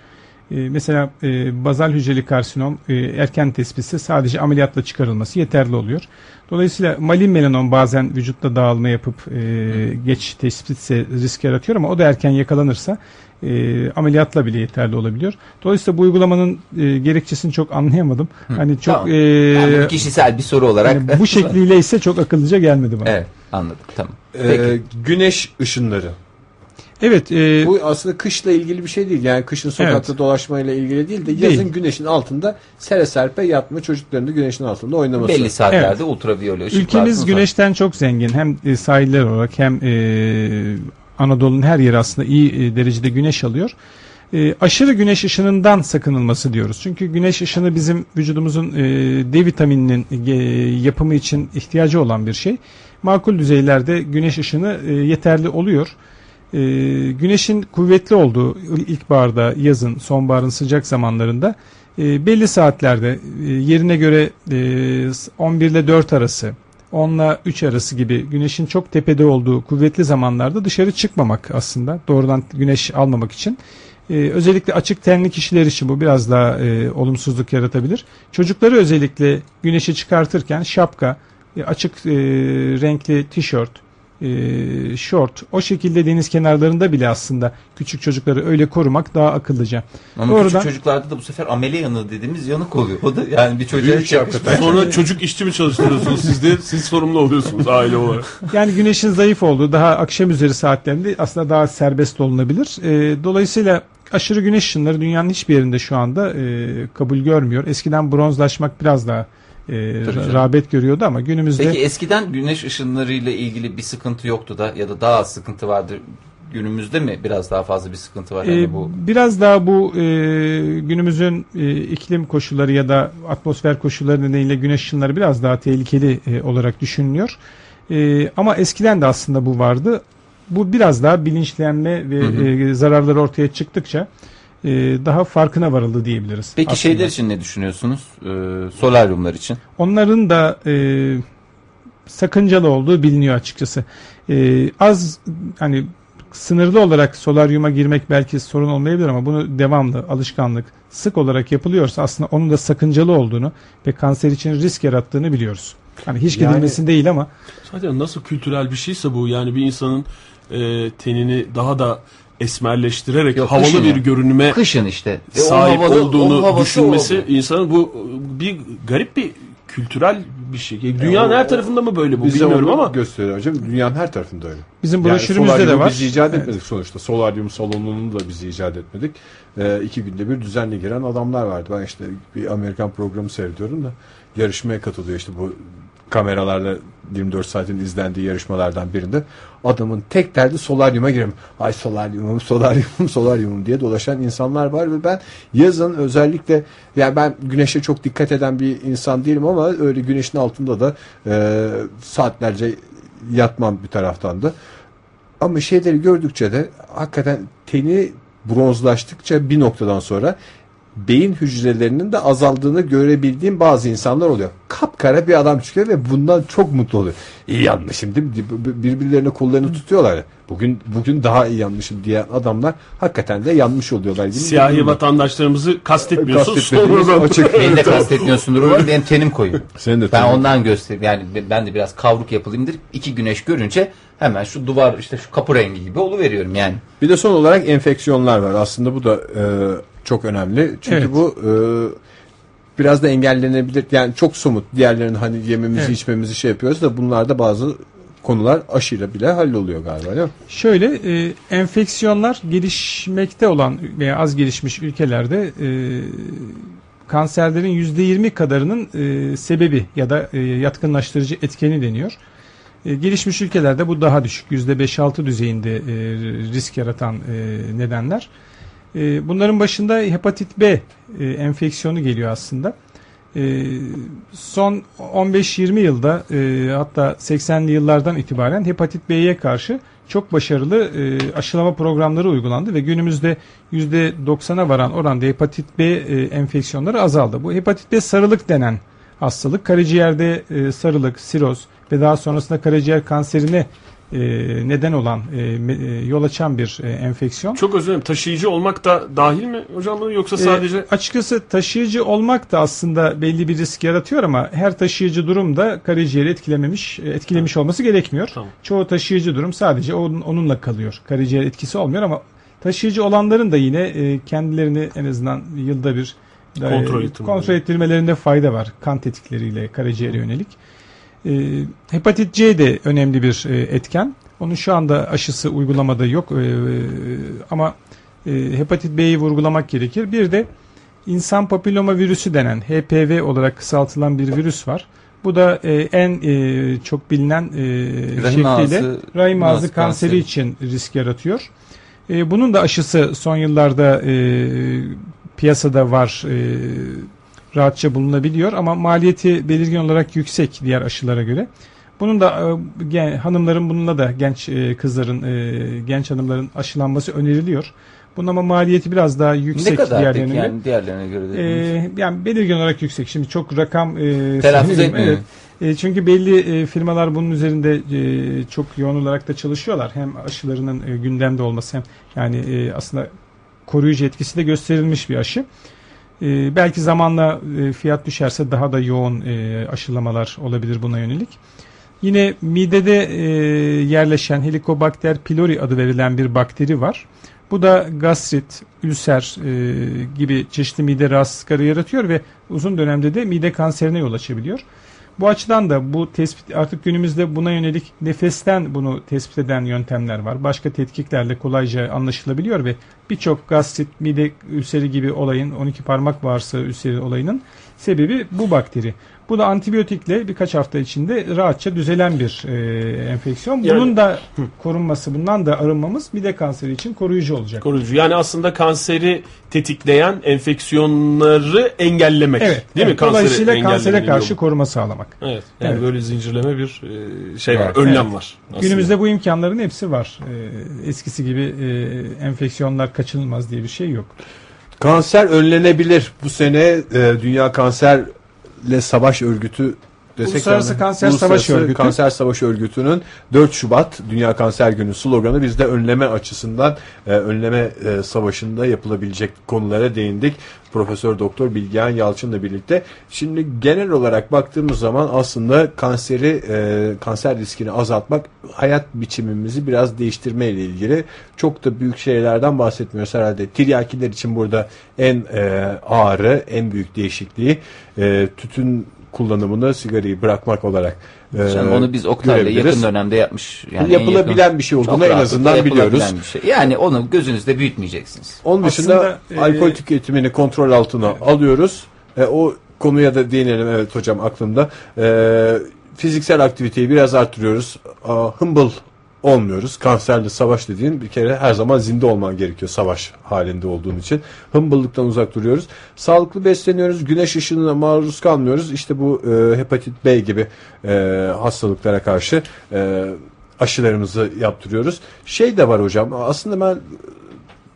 E, mesela e, bazal hücreli karsinom e, erken tespitse sadece ameliyatla çıkarılması yeterli oluyor. Dolayısıyla malin melanom bazen vücutta dağılma yapıp e, geç tespitse risk yaratıyor ama o da erken yakalanırsa e, ameliyatla bile yeterli olabiliyor. Dolayısıyla bu uygulamanın e, gerekçesini çok anlayamadım. Hani çok Tamam. e, Yani kişisel bir soru olarak. yani bu şekliyle ise çok akıllıca gelmedi bana. evet anladım tamam. Ee, Peki. güneş ışınları. Evet, e, Bu aslında kışla ilgili bir şey değil. Yani kışın sokakta Evet. dolaşmayla ilgili değil de yazın Değil. güneşin altında sere serpe yatma çocukların da güneşin altında oynaması. Belli saatlerde Evet. ultraviyole ülkemiz güneşten çok zengin. Hem e, sahiller olarak hem e, Anadolu'nun her yeri aslında iyi e, derecede güneş alıyor. E, aşırı güneş ışınından sakınılması diyoruz. Çünkü güneş ışını bizim vücudumuzun e, D vitamininin e, yapımı için ihtiyacı olan bir şey. Makul düzeylerde güneş ışını e, yeterli oluyor. E, güneşin kuvvetli olduğu ilkbaharda, yazın, sonbaharın sıcak zamanlarında e, belli saatlerde e, yerine göre e, 11 ile 4 arası 10 ile 3 arası gibi güneşin çok tepede olduğu kuvvetli zamanlarda dışarı çıkmamak aslında doğrudan güneş almamak için. E, özellikle açık tenli kişiler için bu biraz daha e, olumsuzluk yaratabilir. Çocukları özellikle güneşe çıkartırken şapka, e, açık e, renkli tişört, e, short o şekilde deniz kenarlarında bile aslında küçük çocukları öyle korumak daha akıllıca. Ama Doğrudan- küçük çocuklarda da bu sefer amele yanığı dediğimiz yanık oluyor. O da yani bir çocuğa Büyük hiç şey yakışmıyor. Sonra çocuk işçi mi çalıştırıyorsunuz siz de? Siz sorumlu oluyorsunuz aile olarak. Yani güneşin zayıf olduğu daha akşam üzeri saatlerinde aslında daha serbest olunabilir. E, dolayısıyla aşırı güneş ışınları dünyanın hiçbir yerinde şu anda e, kabul görmüyor. Eskiden bronzlaşmak biraz daha e, Tabii canım. rağbet görüyordu ama günümüzde Peki eskiden güneş ışınlarıyla ilgili bir sıkıntı yoktu da ya da daha az sıkıntı vardır. Günümüzde mi biraz daha fazla bir sıkıntı var? Ee, Yani bu Biraz daha bu e, günümüzün e, iklim koşulları ya da atmosfer koşulları nedeniyle güneş ışınları biraz daha tehlikeli e, olarak düşünülüyor. E, ama eskiden de aslında bu vardı. Bu biraz daha bilinçlenme ve Hı hı. e, zararları ortaya çıktıkça e, daha farkına varıldı diyebiliriz. Peki aslında. şeyler için ne düşünüyorsunuz? Ee, solaryumlar için. Onların da e, sakıncalı olduğu biliniyor açıkçası. E, az hani sınırlı olarak solaryuma girmek belki sorun olmayabilir ama bunu devamlı alışkanlık sık olarak yapılıyorsa aslında onun da sakıncalı olduğunu ve kanser için risk yarattığını biliyoruz. Hani hiç Yani- değil ama Zaten nasıl kültürel bir şeyse bu yani bir insanın e, tenini daha da esmerleştirerek Yok, havalı kışın bir ya. görünüme Kışın işte. E, sahip havada- olduğunu havası düşünmesi o. insanın bu bir garip bir kültürel bir şey. Dünyanın o- her tarafında mı böyle bu Bize bilmiyorum ama gösteriyor hocam. Dünyanın her tarafında öyle. Bizim Yani broşürümüzde de solaryumu var. Biz icat Evet. etmedik sonuçta. Solaryum salonunu da biz icat etmedik. Ee, iki günde bir düzenli giren adamlar vardı. Ben işte bir Amerikan programı seyrediyorum da yarışmaya katılıyor işte bu kameralarla 24 saatin izlendiği yarışmalardan birinde adamın tek derdi solaryuma girem. Ay solaryumum, solaryumum, solaryumum diye dolaşan insanlar var ve ben yazın özellikle yani ben güneşe çok dikkat eden bir insan değilim ama öyle güneşin altında da e, saatlerce yatmam bir taraftan da. Ama şeyleri gördükçe de hakikaten teni bronzlaştıkça bir noktadan sonra beyin hücrelerinin de azaldığını görebildiğim bazı insanlar oluyor. Kapkara bir adam çıkıyor ve bundan çok mutlu oluyor. İyi yanmışım değil mi? Birbirlerine kollarını tutuyorlar. Bugün bugün daha iyi yanmışım diye adamlar hakikaten de yanmış oluyorlar. Siyahi vatandaşlarımızı kastetmiyorsun. Kastetmediğimiz açık. Beni de kastetmiyorsundur oğlum benim tenim koyu. Senin de Ben tabii. ondan göstereyim. Yani ben de biraz kavruk yapılayımdır. İki güneş görünce hemen şu duvar işte şu kapı rengi gibi oluveriyorum yani. Bir de son olarak enfeksiyonlar var. Aslında bu da e, çok önemli. Çünkü Evet. bu e, biraz da engellenebilir. Yani çok somut. Diğerlerinin hani yememizi Evet. içmemizi şey yapıyoruz da bunlarda bazı konular aşıyla bile halloluyor galiba değil mi? Şöyle e, enfeksiyonlar gelişmekte olan veya az gelişmiş ülkelerde e, kanserlerin %20 kadarının e, sebebi ya da e, yatkınlaştırıcı etkeni deniyor. E, gelişmiş ülkelerde bu daha düşük %5-6 düzeyinde e, risk yaratan e, nedenler. E, bunların başında hepatit B e, enfeksiyonu geliyor aslında. E, son 15-20 yılda e, hatta 80'li yıllardan itibaren hepatit B'ye karşı çok başarılı e, aşılama programları uygulandı ve günümüzde %90'a varan oranda hepatit B enfeksiyonları azaldı. Bu hepatit B sarılık denen hastalık karaciğerde sarılık, siroz ve daha sonrasında karaciğer kanserine e, neden olan e, e, yol açan bir e, enfeksiyon. Çok özür dilerim. Taşıyıcı olmak da dahil mi hocam buna yoksa sadece E, açıkçası taşıyıcı olmak da aslında belli bir risk yaratıyor ama her taşıyıcı durum da karaciğeri etkilememiş, etkilemiş olması gerekmiyor. Tamam. Çoğu taşıyıcı durum sadece onun, onunla kalıyor. Karaciğer etkisi olmuyor ama taşıyıcı olanların da yine e, kendilerini en azından yılda bir Kontrol kontrol ettirmelerinde fayda var. Kan tetikleriyle karaciğere yönelik. E, hepatit C de önemli bir e, etken. Onun şu anda aşısı uygulamada yok E, ama e, hepatit B'yi vurgulamak gerekir. Bir de insan papilloma virüsü denen HPV olarak kısaltılan bir virüs var. Bu da e, en e, çok bilinen e, şekliyle ağzı- rahim ağzı ağzı kanseri kanseri. için risk yaratıyor. E, bunun da aşısı son yıllarda e, piyasada var, e, rahatça bulunabiliyor ama maliyeti belirgin olarak yüksek diğer aşılara göre. Bunun da e, gen- hanımların bununla da genç e, kızların, e, genç hanımların aşılanması öneriliyor. Bunun ama maliyeti biraz daha yüksek ne kadar diğerlerine göre. yani diğerlerine göre. Ee, yani belirgin olarak yüksek. Şimdi çok rakam e, Telaffuz etmiyor. Evet. E, çünkü belli e, firmalar bunun üzerinde e, çok yoğun olarak da çalışıyorlar. Hem aşılarının e, gündemde olması hem yani e, aslında koruyucu etkisi de gösterilmiş bir aşı. E, belki zamanla e, fiyat düşerse daha da yoğun e, aşılamalar olabilir buna yönelik. Yine midede e, yerleşen Helicobacter pylori adı verilen bir bakteri var. Bu da gastrit, ülser e, gibi çeşitli mide rahatsızlıkları yaratıyor ve uzun dönemde de mide kanserine yol açabiliyor. Bu açıdan da bu tespit artık günümüzde buna yönelik nefesten bunu tespit eden yöntemler var. Başka tetkiklerle kolayca anlaşılabiliyor ve birçok gastrit, mide ülseri gibi olayın 12 parmak bağırsağı ülseri olayının sebebi bu bakteri. Bu da antibiyotikle birkaç hafta içinde rahatça düzelen bir e, enfeksiyon. Bunun Yani- da korunması, bundan da arınmamız mide kanseri için koruyucu olacak. koruyucu. Yani aslında kanseri tetikleyen enfeksiyonları engellemek. Evet. Değil mi? evet. Dolayısıyla kansere karşı koruma sağlamak. Evet. Yani Evet. böyle zincirleme bir e, şey var. Evet. Önlem Evet. var. aslında. Günümüzde bu imkanların hepsi var. Ee, eskisi gibi e, enfeksiyonlar kaçınılmaz diye bir şey yok. Kanser önlenebilir. Bu sene e, Dünya Kanserle Savaş Örgütü desek Uluslararası yani, Kanser Uluslararası Savaş Örgütü. Kanser Savaş Örgütü'nün 4 Şubat Dünya Kanser Günü sloganı bizde önleme açısından e, önleme e, savaşında yapılabilecek konulara değindik. Profesör Doktor Bilgehan Yalçın'la birlikte. Şimdi genel olarak baktığımız zaman aslında kanseri e, kanser riskini azaltmak hayat biçimimizi biraz değiştirme ile ilgili çok da büyük şeylerden bahsetmiyoruz herhalde. Tiryakiler için burada en e, ağırı, en büyük değişikliği e, tütün kullanımını sigarayı bırakmak olarak e, Canım onu biz Oktay'la yakın dönemde yapmış. Yani en Yapılabilen yakın- bir şey olduğunu en azından biliyoruz. bir şey. Yani onu gözünüzde büyütmeyeceksiniz. Onun dışında Aslında, e, alkol tüketimini kontrol altına alıyoruz. E, o konuya da değinelim evet hocam aklımda. E, fiziksel aktiviteyi biraz arttırıyoruz. Aa, humble olmuyoruz. Kanserli savaş dediğin bir kere her zaman zinde olman gerekiyor savaş halinde olduğun için. Hımbıllıktan uzak duruyoruz. Sağlıklı besleniyoruz. Güneş ışığına maruz kalmıyoruz. İşte bu e, hepatit B gibi e, hastalıklara karşı e, aşılarımızı yaptırıyoruz. Şey de var hocam aslında ben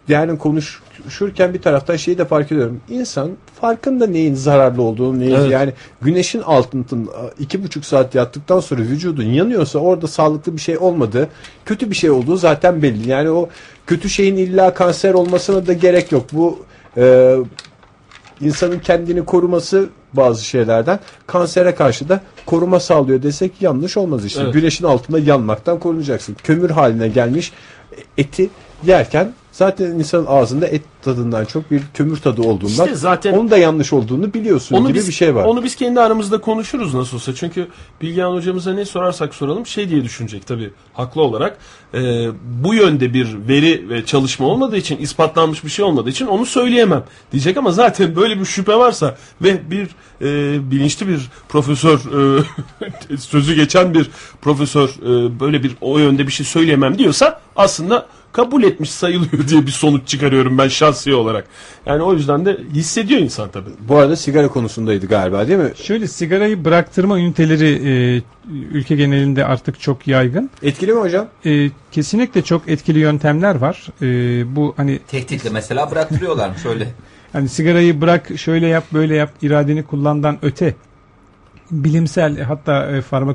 yani konuşurken bir taraftan şeyi de fark ediyorum. İnsan farkında neyin zararlı olduğunu, neyin Evet. yani güneşin altında iki buçuk saat yattıktan sonra vücudun yanıyorsa orada sağlıklı bir şey olmadığı, kötü bir şey olduğu zaten belli. Yani o kötü şeyin illa kanser olmasına da gerek yok. Bu e, insanın kendini koruması bazı şeylerden kansere karşı da koruma sağlıyor desek yanlış olmaz işte. Evet. Güneşin altında yanmaktan korunacaksın. Kömür haline gelmiş eti yerken zaten insanın ağzında et tadından çok bir kömür tadı olduğundan İşte zaten- onun da yanlış olduğunu biliyorsun gibi biz, bir şey var. Onu biz kendi aramızda konuşuruz nasıl olsa. Çünkü Bilgehan hocamıza ne sorarsak soralım şey diye düşünecek tabii haklı olarak. Ee, bu yönde bir veri ve çalışma olmadığı için ispatlanmış bir şey olmadığı için onu söyleyemem diyecek ama zaten böyle bir şüphe varsa ve bir e, bilinçli bir profesör e, sözü geçen bir profesör e, böyle bir o yönde bir şey söyleyemem diyorsa aslında kabul etmiş sayılıyor diye bir sonuç çıkarıyorum ben şahsi olarak. Yani o yüzden de hissediyor insan tabii. Bu arada sigara konusundaydı galiba değil mi? Şöyle sigarayı bıraktırma üniteleri e, ülke genelinde artık çok yaygın. Etkili mi hocam? E, kesinlikle çok etkili yöntemler var. E, bu hani Tehditle mesela bıraktırıyorlar şöyle. hani sigarayı bırak şöyle yap böyle yap iradeni kullandan öte bilimsel hatta e, farmakoloji